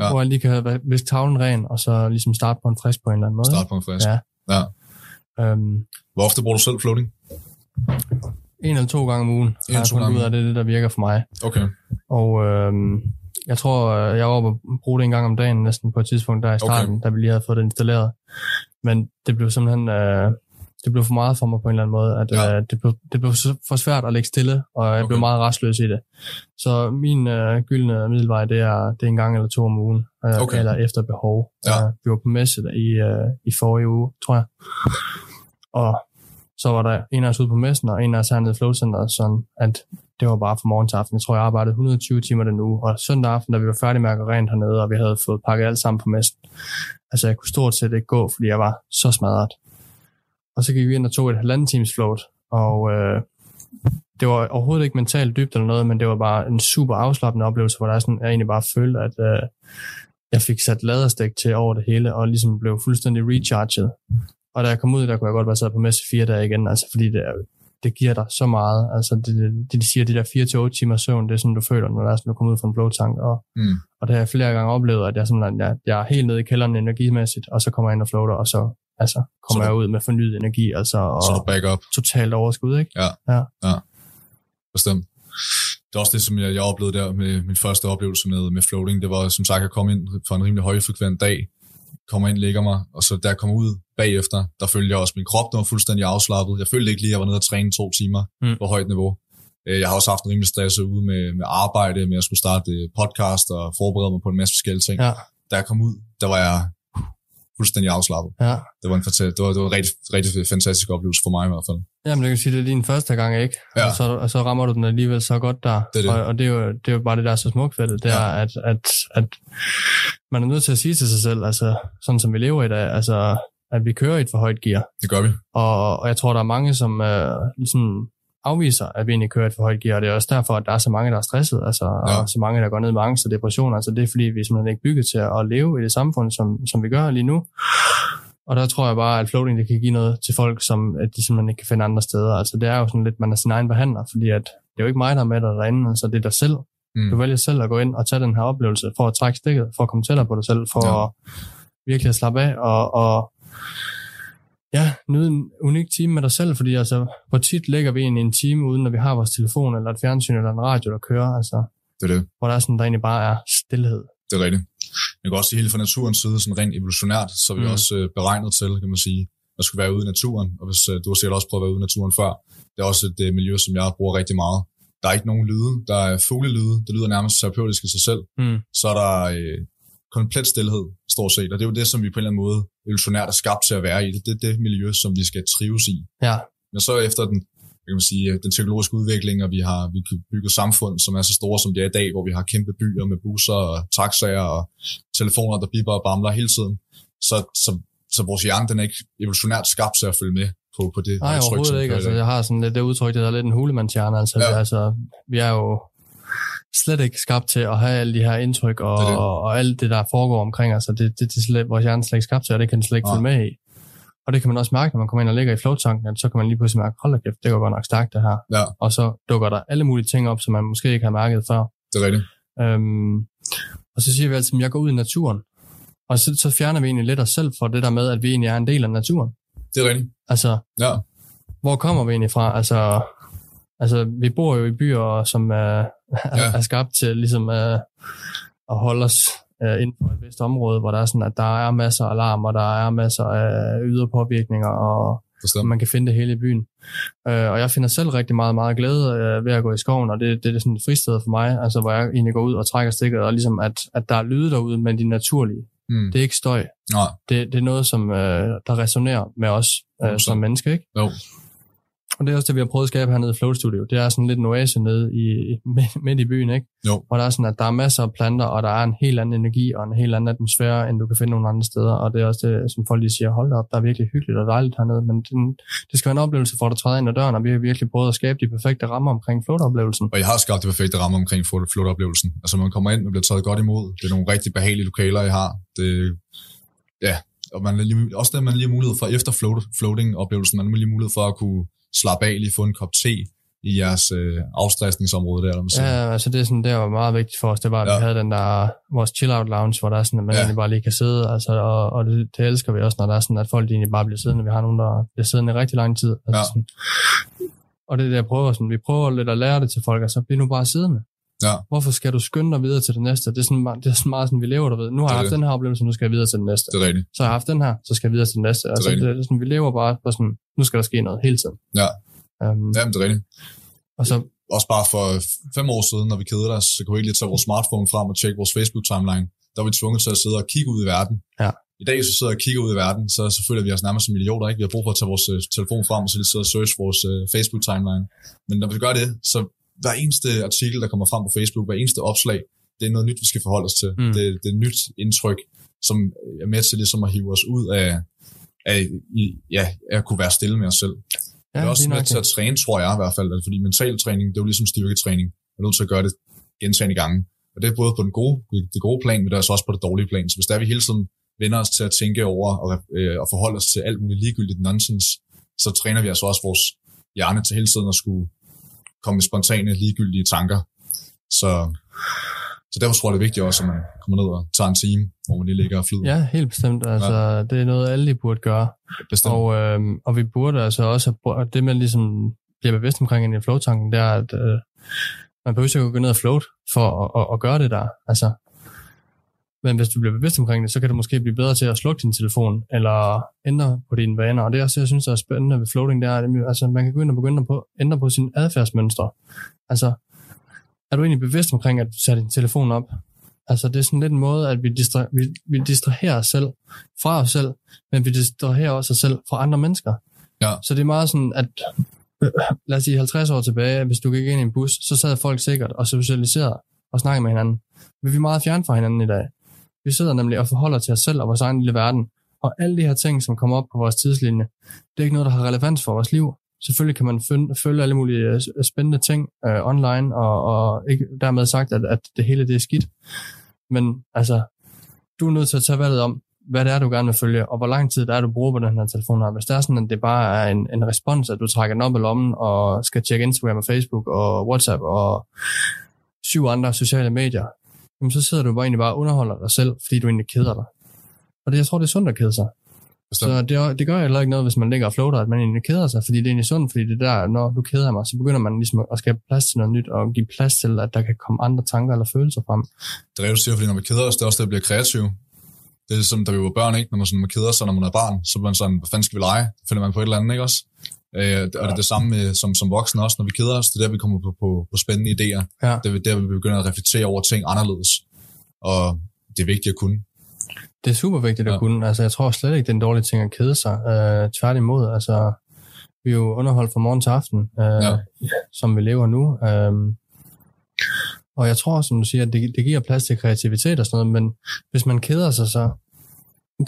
Ja. hvor jeg lige kan viske tavlen ren, og så ligesom starte på en frisk på en eller anden måde. start på en frisk. Ja. ja. Øhm, Hvor ofte bruger du selv floating? en eller to gange om ugen har eller to gange ud af, det er det, der virker for mig. Okay. Og øhm, jeg tror, øh, jeg var oppe og bruge det en gang om dagen næsten på et tidspunkt der i starten, okay. da vi lige havde fået det installeret. Men det blev simpelthen øh, det blev for meget for mig på en eller anden måde. At, Ja. øh, det, blev, det blev for svært at ligge stille, og jeg okay. blev meget restløs i det. Så min øh, gyldne middelvej, det er, det er en gang eller to om ugen, øh, Okay. eller efter behov. Ja. Øh, vi var på messe i, øh, i forrige uge, tror jeg. Og så var der en af os ude på messen, og en af os hernede i Flow Center, sådan at det var bare fra morgen til aften. Jeg tror, jeg arbejdede 120 timer den uge, og søndag aften, da vi var færdige med at gøre rent hernede, og vi havde fået pakket alt sammen på messen. Altså, jeg kunne stort set ikke gå, fordi jeg var så smadret. Og så gik vi ind og tog et halvanden times float, og øh, det var overhovedet ikke mentalt dybt eller noget, men det var bare en super afslappende oplevelse, hvor der sådan, jeg egentlig bare følte, at øh, jeg fik sat laderstik til over det hele, og ligesom blev fuldstændig recharged. Og da jeg kom ud, der kunne jeg godt være sat på messe fire dage igen, altså fordi det, er- det giver dig så meget. Altså det, det, de siger, de der 4-8 timer søvn, det er sådan, du føler, når, der er sådan, du kommer ud fra en blowtank. Og, Mm. og det har jeg flere gange oplevet, at jeg, sådan, jeg, jeg er helt nede i kælderen energimæssigt, og så kommer jeg ind og floater, og så altså, kommer Så jeg du- ud med fornyet energi, altså, og Så du back up. totalt overskud, ikke? Bestemt. Det er også det, som jeg, jeg oplevede der med min første oplevelse med, med floating. Det var som sagt at komme ind for en rimelig højfrekvent dag, kommer ind, ligger mig, og så jeg kommer ud bagefter, der følte jeg også, min krop der var fuldstændig afslappet. Jeg følte ikke lige, at jeg var nede og træne to timer Mm. på højt niveau. Øh, Jeg har også haft en rimelig stress ude med, med arbejde, med at skulle starte øh, podcast og forberede mig på en masse forskellige ting. Ja, Da jeg kom ud, der var jeg fuldstændig afslappet. ja. Det var en, det var, det var en rigtig, rigtig fantastisk oplevelse for mig i hvert fald. Jamen, det kan sige, det er din første gang, ikke? Ja. Og, så, og så rammer du den alligevel så godt der. Det det. Og, og det, er jo, det er jo bare det, der er så smukt ved det, det Ja. er, at, at, at man er nødt til at sige til sig selv, altså sådan som vi lever i dag, altså at vi kører i et for højt gear. Det gør vi. Og, og jeg tror, der er mange, som øh, ligesom afviser, at vi egentlig kører et for højt gear, og det er også derfor, at der er så mange, der er stresset, altså, ja. Og så mange, der går ned med angst og depression. Altså, det er fordi, vi er simpelthen ikke bygget til at leve i det samfund, som, som vi gør lige nu. Og der tror jeg bare, at floating det kan give noget til folk, som at de simpelthen ikke kan finde andre steder. Altså, det er jo sådan lidt, man er sin egen behandler, fordi at det er jo ikke mig, der er med dig derinde, altså det er dig selv. Mm. Du vælger selv at gå ind og tage den her oplevelse, for at trække stikket, for at komme tættere på dig selv, for ja. at virkelig at slappe af, og, og ja, nyde en unik time med dig selv, fordi altså, hvor tit ligger vi egentlig en time, uden at vi har vores telefon, eller et fjernsyn, eller en radio, der kører, altså, Det er det. hvor der er sådan, der egentlig bare er stillhed. Det er rigtigt. Man kan også sige, helt fra naturens side, sådan rent evolutionært, så er vi mm. også øh, beregnet til, kan man sige, at skulle være ude i naturen. Og hvis øh, du har sikkert også prøvet at være ude i naturen før, det er også et øh, miljø, som jeg bruger rigtig meget. Der er ikke nogen lyde. Der er fuglelyde. Det lyder nærmest terapeutisk i sig selv. Mm. Så er der øh, komplet stillhed, stort set. Og det er jo det, som vi på en eller anden måde evolutionært er skabt til at være i. Det er det miljø, som vi skal trives i. Ja, Men så efter den, kan man sige, den teknologiske udvikling, og vi har vi kan bygge samfund, som er så store, som det er i dag, hvor vi har kæmpe byer med busser og taxaer og telefoner, der bipper og bamler hele tiden, så, så, så vores hjerne, den er ikke evolutionært skabt til at følge med på, på det nej, tryk, overhovedet vi ikke. Altså, jeg har sådan lidt det udtryk, det der er lidt en hulemandshjerne. Altså, ja. altså, vi er jo slet ikke skabt til at have alle de her indtryk og, Det det. og, og alt det, der foregår omkring os. Altså, det, det, det slet, vores hjerne er slet ikke skabt til, og det kan den slet ikke Nej. følge med i. Og det kan man også mærke, når man kommer ind og ligger i floatanken, at så kan man lige pludselig mærke, hold da kæft, det går godt nok stærkt det her. Ja. Og så dukker der alle mulige ting op, som man måske ikke har mærket før. Det er rigtigt. Øhm, og så siger vi altid, at jeg går ud i naturen. Og så, så fjerner vi egentlig lidt os selv fra det der med, at vi egentlig er en del af naturen. Det er rigtigt. Altså, Ja. hvor kommer vi egentlig fra? Altså, altså vi bor jo i byer, som er, Ja. er skabt til ligesom uh, at holde os uh, inden for et vist område, hvor der er sådan, at der er masser af alarm, og der er masser af ydre påvirkninger, og Bestemt. man kan finde det hele i byen. Uh, og jeg finder selv rigtig meget, meget glæde uh, ved at gå i skoven, og det, det er sådan et fristed for mig, altså hvor jeg egentlig går ud og trækker stikket, og ligesom at, at der er lyde derude, men de er naturlige. Mm. Det er ikke støj. Nej, Det, det er noget, som øh, der resonerer med os øh, 100%. som mennesker, ikke? jo. Og det er også det, vi har prøvet at skabe hernede i Flow Studio. Det er sådan lidt en oase nede i, midt, i byen, ikke? Jo. Hvor der er sådan, at der er masser af planter, og der er en helt anden energi og en helt anden atmosfære, end du kan finde nogle andre steder. Og det er også det, som folk lige siger, hold op, der er virkelig hyggeligt og dejligt hernede. Men det, det skal være en oplevelse for at du træder ind ad døren, og vi har virkelig prøvet at skabe de perfekte rammer omkring float-oplevelsen. Og jeg har skabt det perfekte ramme omkring float-oplevelsen. Altså man kommer ind, man bliver taget godt imod. Det er nogle rigtig behagelige lokaler, jeg har. Det, og man er lige, også det, man lige har mulighed for, efter float, floating-oplevelsen, man har lige mulighed for at kunne slappe af, lige få en kop te i jeres øh, afstressningsområde der, eller man siger. Ja, altså det er sådan, det var meget vigtigt for os, det var, at ja. Vi havde den der, vores chill-out lounge, hvor der er sådan, at man Ja. egentlig bare lige kan sidde, altså, og, og det, det, elsker vi også, når der er sådan, at folk egentlig bare bliver siddende. Vi har nogen, der bliver siddende i rigtig lang tid. Altså Ja. sådan, og det er det, jeg prøver sådan, vi prøver lidt at lære det til folk, altså, bliv nu bare siddende. Ja. Hvorfor skal du skynde dig videre til det næste? Det er sådan, meget- det er sådan meget sådan, vi lever, du ved. Nu har Det jeg haft det. den her oplevelse, nu skal jeg videre til den næste. Det er rigtigt. Så har jeg haft den her, så skal jeg videre til den næste. Altså, det, det er sådan, vi lever bare på sådan, nu skal der ske noget hele tiden. Ja. Um, Ja, men det er rigtigt. og så, Også bare for fem år siden, når vi kedede os, så kunne vi ikke lige tage vores smartphone frem og tjekke vores Facebook-timeline. Der var vi tvunget til at sidde og kigge ud i verden. Ja. I dag, så sidder jeg og kigger ud i verden, så, så føler vi os nærmest som idioter, ikke? Vi har brug for at tage vores øh, telefon frem, og så lige sidde og search vores øh, Facebook-timeline. Men når vi gør det, så hver eneste artikel, der kommer frem på Facebook, hver eneste opslag, det er noget nyt, vi skal forholde os til. Mm. Det, det er et nyt indtryk, som er med til ligesom at hive os ud af, af i, ja, af at kunne være stille med os selv. ja, det er også med til at træne, tror jeg i hvert fald, fordi mental træning, det er jo ligesom styrketræning. Man er nødt til at gøre det gentagende gange. Og det er både på den gode, det gode plan, men det er altså også på det dårlige plan. Så hvis der er vi hele tiden vender os til at tænke over og, øh, og forholde os til alt muligt ligegyldigt nonsens, så træner vi altså også vores hjerne til hele tiden at skulle komme med spontane, ligegyldige tanker. Så, så derfor tror jeg, det er vigtigt også, at man kommer ned og tager en time, hvor man lige ligger og flyder. Ja, helt bestemt. Altså, ja. det er noget, alle de burde gøre. Bestemt. Og, øh, og vi burde altså også, og det man ligesom bliver bevidst omkring i flow-tanken, det er, at øh, man behøver ikke at gå ned og float for at, at, at gøre det der. Altså, men hvis du bliver bevidst omkring det, så kan du måske blive bedre til at slukke din telefon, eller ændre på dine vaner. Og det, er også, jeg synes, der er spændende ved floating, det er, at altså, man kan gå ind og begynde på, ændre på sine adfærdsmønstre. Altså, er du egentlig bevidst omkring, at du sætter din telefon op? Altså, det er sådan lidt en måde, at vi, distra- vi, vi distraherer os selv fra os selv, men vi distraherer også os selv fra andre mennesker. Ja. Så det er meget sådan, at øh, lad os sige 50 år tilbage, hvis du gik ind i en bus, så sad folk sikkert og socialiserede og snakkede med hinanden. Men vi er meget fjern fra hinanden i dag. Vi sidder nemlig og forholder til os selv og vores egen lille verden. Og alle de her ting, som kommer op på vores tidslinje, det er ikke noget, der har relevans for vores liv. Selvfølgelig kan man følge, følge alle mulige øh, spændende ting øh, online, og, og ikke dermed sagt, at, at det hele det er skidt. Men altså, du er nødt til at tage valget om, hvad det er, du gerne vil følge, og hvor lang tid det er, du bruger på den her telefon. Hvis det er sådan, at det bare er en, en respons, at du trækker den op i lommen, og skal tjekke Instagram og Facebook og WhatsApp og syv andre sociale medier, jamen så sidder du bare egentlig bare og underholder dig selv, fordi du egentlig keder dig. Og det, jeg tror, det er sundt at kede sig. Bestemt. Så det, det gør heller ikke noget, hvis man ligger og floater, at man egentlig keder sig, fordi det er egentlig sundt, fordi det der, når du keder mig, så begynder man ligesom at skabe plads til noget nyt, og give plads til, at der kan komme andre tanker eller følelser frem. Det er det, du siger, fordi når vi keder os, det er også det, at bliver kreativ. Det er som, da vi var børn, ikke? Når man, sådan, man keder sig, når man er barn, så er man sådan, hvad fanden skal vi lege? Så finder man på et eller andet, ikke også? Øh, og det er det samme med, som, som voksne også. Når vi keder os, det er der, vi kommer på, på, på spændende idéer. Ja. Det er der, vi begynder at reflektere over ting anderledes. Og det er vigtigt at kunne. Det er super vigtigt at Ja. kunne. Altså, jeg tror slet ikke, det er en dårlig ting at kede sig. Øh, tværtimod, altså, vi er jo underholdt fra morgen til aften, øh, Ja. som vi lever nu. Øh, og jeg tror, som du siger, at det, det giver plads til kreativitet og sådan noget, men hvis man keder sig, så,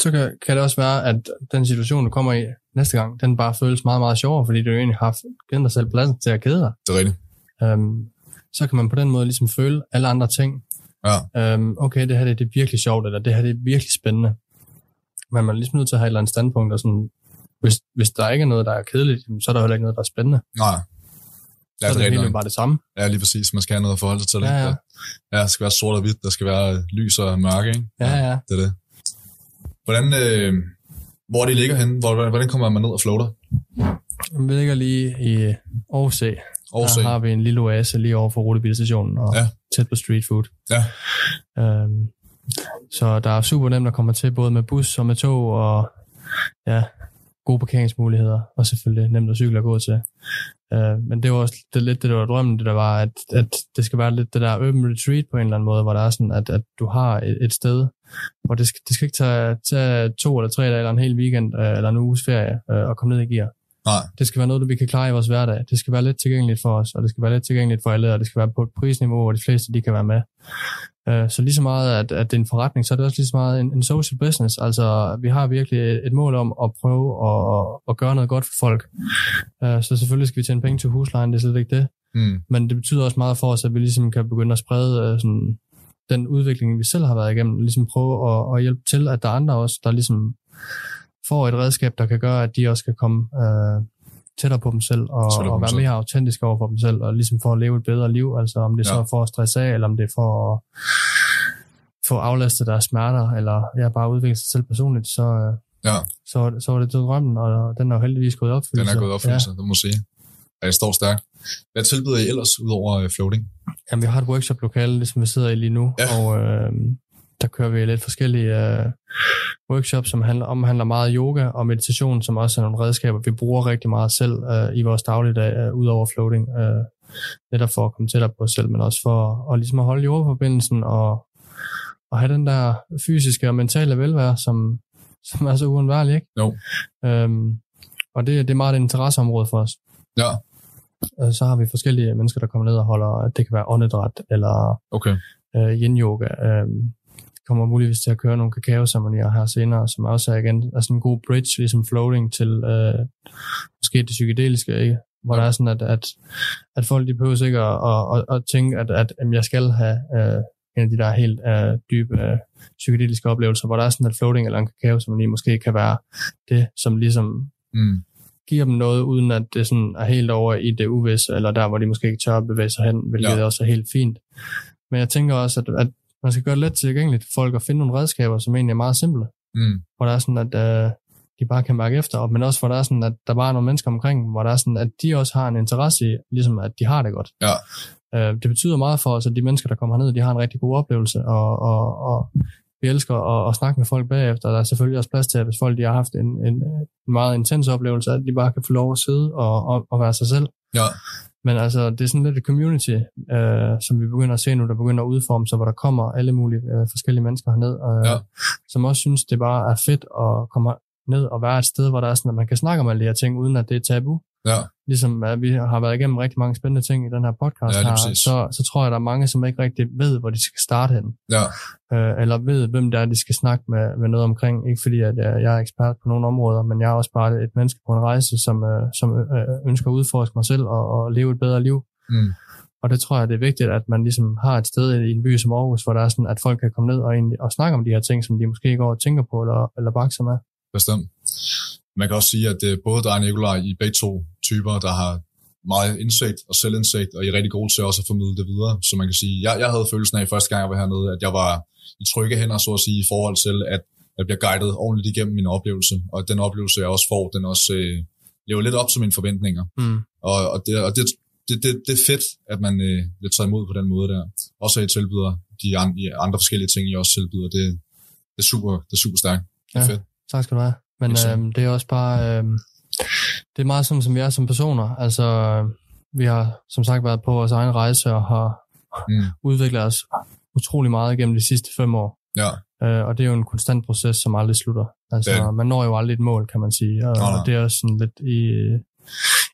så kan, kan det også være, at den situation, du kommer i næste gang, den bare føles meget, meget sjovere, fordi du egentlig har givet dig selv pladsen til at kede dig. Det er rigtigt. Øhm, så kan man på den måde ligesom føle alle andre ting. Ja. Øhm, okay, det her det, det er virkelig sjovt, eller det her det er virkelig spændende. Men man er ligesom nødt til at have et eller andet standpunkt, og sådan, hvis, hvis der ikke er noget, der er kedeligt, så er der heller ikke noget, der er spændende. Nej. Ja, Ja, så det er det rigtigt. hele bare det samme. Ja, lige præcis. Man skal have noget at forholde sig til. Ja, ja. ja, det skal være sort og hvidt. Der skal være lys og mørke, ikke? Ja, ja. Det er det. Hvordan, øh, hvor de ligger henne? Hvor, hvordan kommer man ned og floater? Vi ligger lige i Aarhus. Aarhus, Der har vi en lille oase lige over for rutebilstationen og Ja. tæt på street food. Ja. Øhm, så der er super nemt at komme til, både med bus og med tog, og ja, gode parkeringsmuligheder, og selvfølgelig nemt at cykle og gå til. Øh, men det var også det, lidt det, der var drømmen, det der var, at, at det skal være lidt det der urban retreat på en eller anden måde, hvor der er sådan, at, at du har et, et sted, hvor det skal, det skal ikke tage, tage to eller tre dage, eller en hel weekend, øh, eller en uges ferie, øh, og komme ned i gear. Nej. Det skal være noget, vi kan klare i vores hverdag. Det skal være let tilgængeligt for os, og det skal være let tilgængeligt for alle, og det skal være på et prisniveau, hvor de fleste de kan være med. Øh, Så lige så meget, at, at det er en forretning, så er det også lige så meget en, en social business. Altså, vi har virkelig et, et mål om at prøve at, at gøre noget godt for folk. Øh, Så selvfølgelig skal vi tjene penge til huslejen, det er slet ikke det. Mm. Men det betyder også meget for os, at vi ligesom kan begynde at sprede øh, sådan, den udvikling, vi selv har været igennem, ligesom prøve at, at hjælpe til, at der er andre også, der ligesom får et redskab, der kan gøre, at de også kan komme øh, tættere på dem selv, og, og være mere autentiske over for dem selv, og ligesom for at leve et bedre liv, altså om det Ja. så er for at stresse af, eller om det er for at få aflastet deres smerter, eller ja, bare udvikle sig selv personligt, så, øh, Ja, så, så var det drømmen, og den er jo heldigvis gået op. den er gået op for sig, det må sige. Ja, jeg står stærkt. Hvad tilbyder I ellers udover øh, floating? Jamen, vi har et workshop-lokale, ligesom vi sidder i lige nu, Ja. og øh, der kører vi lidt forskellige øh, workshops, som handler, omhandler meget yoga og meditation, som også er nogle redskaber, vi bruger rigtig meget selv øh, i vores dagligdag, øh, udover floating, øh, netop for at komme tættere på os selv, men også for at, ligesom at holde jordforbindelsen og, og have den der fysiske og mentale velvære, som, som er så uundværlig, ikke? Jo. Øhm, og det, det er meget et interesseområde for os. Ja, Så har vi forskellige mennesker, der kommer ned og holder, det kan være åndedræt, eller okay. øh, yin-yoga. Øh, kommer muligvis til at køre nogle kakao-ceremonier her senere, som også er igen er sådan en god bridge, ligesom floating til øh, måske det psykedeliske, ikke? hvor der er sådan, at, at, at folk de behøver ikke at, at, at, at tænke, at, at jamen, jeg skal have øh, en af de der helt øh, dybe øh, psykedeliske oplevelser, hvor der er sådan, at floating eller en kakao-ceremoni måske kan være det, som ligesom Mm. Giver dem noget, uden at det sådan er helt over i det uvisse, eller der, hvor de måske ikke tør at bevæge sig hen, hvilket Ja. også er helt fint. Men jeg tænker også, at, at man skal gøre det let tilgængeligt for folk at finde nogle redskaber, som egentlig er meget simple, Mm. hvor der er sådan, at øh, de bare kan mærke efter, men også hvor der er sådan, at der bare er nogle mennesker omkring, dem, hvor der er sådan, at de også har en interesse i, ligesom at de har det godt. Ja. Øh, det betyder meget for os, at de mennesker, der kommer herned, de har en rigtig god oplevelse, og, og, og vi elsker at, at snakke med folk bagefter. Der er selvfølgelig også plads til, at hvis folk de har haft en, en, en meget intens oplevelse, at de bare kan få lov at sidde og, og, og være sig selv. Ja, Men altså, det er sådan lidt et community, øh, som vi begynder at se nu, der begynder at udforme sig, hvor der kommer alle mulige øh, forskellige mennesker herned, øh, Ja. som også synes, det bare er fedt at komme ned og være et sted, hvor der er sådan, at man kan snakke om alle de her ting, uden at det er tabu. Ja, Ligesom at vi har været igennem rigtig mange spændende ting i den her podcast Ja, her, så, så tror jeg, der er mange, som ikke rigtig ved, hvor de skal starte hen ja, øh, eller ved, hvem det er, de skal snakke med, med noget omkring. Ikke fordi, at jeg, jeg er ekspert på nogle områder, men jeg er også bare et menneske på en rejse, som, øh, som øh, ønsker at udforske mig selv og, og leve et bedre liv. mm. Og det tror jeg, det er vigtigt, at man ligesom har et sted i en by som Aarhus, hvor der er sådan, at folk kan komme ned og, egentlig, og snakke om de her ting, som de måske ikke går og tænker på eller, eller bakser med. bestemt. Man kan også sige, at øh, både dig og Nikolaj, I er begge to typer, der har meget indsigt og selvindsigt, og I er rigtig gode til også at formidle det videre. Så man kan sige, jeg, jeg havde følelsen af første gang, jeg var hernede, at jeg var i trygge hænder, så at sige, i forhold til, at jeg bliver guidet ordentligt igennem min oplevelse, og den oplevelse, jeg også får, den også øh, lever lidt op til mine forventninger. Mm. Og, og, det, og det, det, det, det er fedt, at man øh, bliver taget imod på den måde der. Også at I tilbyder de andre, andre forskellige ting, I også tilbyder. Det, det, er, super, det er super stærkt. Det er Ja. fedt. Tak skal du have. Men så. øhm, det er også bare, øhm, det er meget sådan, som vi er som personer. Altså, vi har som sagt været på vores egen rejse og har Mm. udviklet os utrolig meget gennem de sidste fem år. Ja, Øh, og det er jo en konstant proces, som aldrig slutter. Altså, Det man når jo aldrig et mål, kan man sige. Og, nej. og det er også sådan lidt i,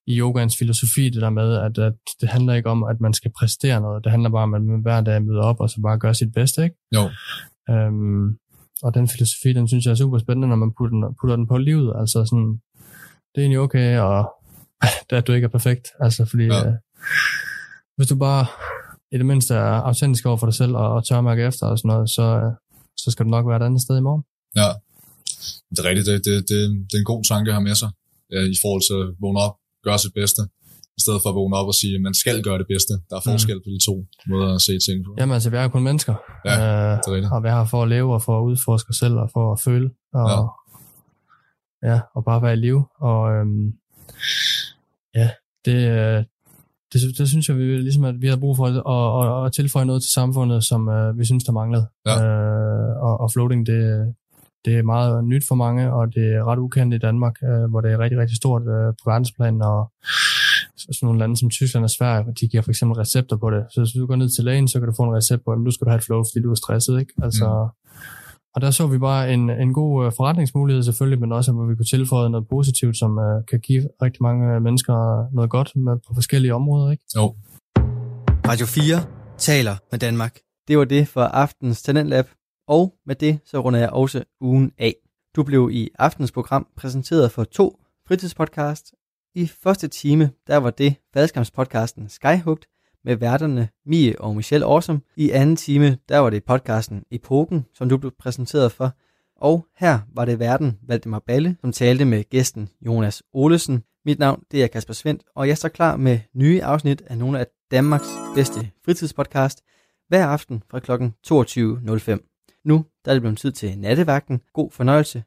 i yogans filosofi, det der med, at, at det handler ikke om, at man skal præstere noget. Det handler bare om, at man hver dag møder op og så bare gør sit bedste, ikke? jo. Øhm, og den filosofi, den synes jeg er super spændende, når man putter den, putter den på livet. Altså sådan, det er egentlig okay, og at du ikke er perfekt. Altså fordi, Ja. øh, hvis du bare i det mindste er autentisk over for dig selv, og, og tør mærke efter og sådan noget, så, øh, så skal du nok være et andet sted i morgen. Ja, det er rigtigt. Det, det, det, det er en god tanke at have med sig, ja, i forhold til at vågne op, gøre sit bedste, i stedet for at vågne op og sige, at man skal gøre det bedste. Der er forskel på de to måder at se ting på. Jamen altså, vi er jo kun mennesker. Ja, øh, det er og vi er her for at leve og for at udforske os selv og for at føle. Og, Ja. ja. og bare være i live. Og øhm, ja, det, øh, det, det synes jeg, vi, ligesom, at vi har brug for at, at, at, at tilføje noget til samfundet, som øh, vi synes, der manglede. Ja. Øh, og, og floating, det, det er meget nyt for mange, og det er ret ukendt i Danmark, øh, hvor det er rigtig, rigtig stort øh, på verdensplan, og sådan nogle lande som Tyskland og Sverige, de giver for eksempel recepter på det. Så hvis du går ned til lægen, så kan du få en recept på, at nu skal du have et flow, fordi du er stresset, ikke? Altså, mm. Og der så vi bare en, en god øh, forretningsmulighed selvfølgelig, men også, hvor vi kunne tilføje noget positivt, som uh, kan give rigtig mange øh, mennesker noget godt med, på forskellige områder, ikke? Jo, Radio 4 taler med Danmark. Det var det for aftens Talentlab, og med det så runder jeg også ugen af. Du blev i aftens program præsenteret for to fritidspodcast. I første time, der var det faldskærmspodcasten Skyhugt med værterne Mie og Michelle Awesome. I anden time, der var det podcasten Epoken, som du blev præsenteret for. Og her var det verden Valdemar Balle, som talte med gæsten Jonas Olesen. Mit navn det er Kasper Svendt, og jeg står klar med nye afsnit af nogle af Danmarks bedste fritidspodcast hver aften fra kl. 22.05. Nu der er det blevet tid til nattevagten. God fornøjelse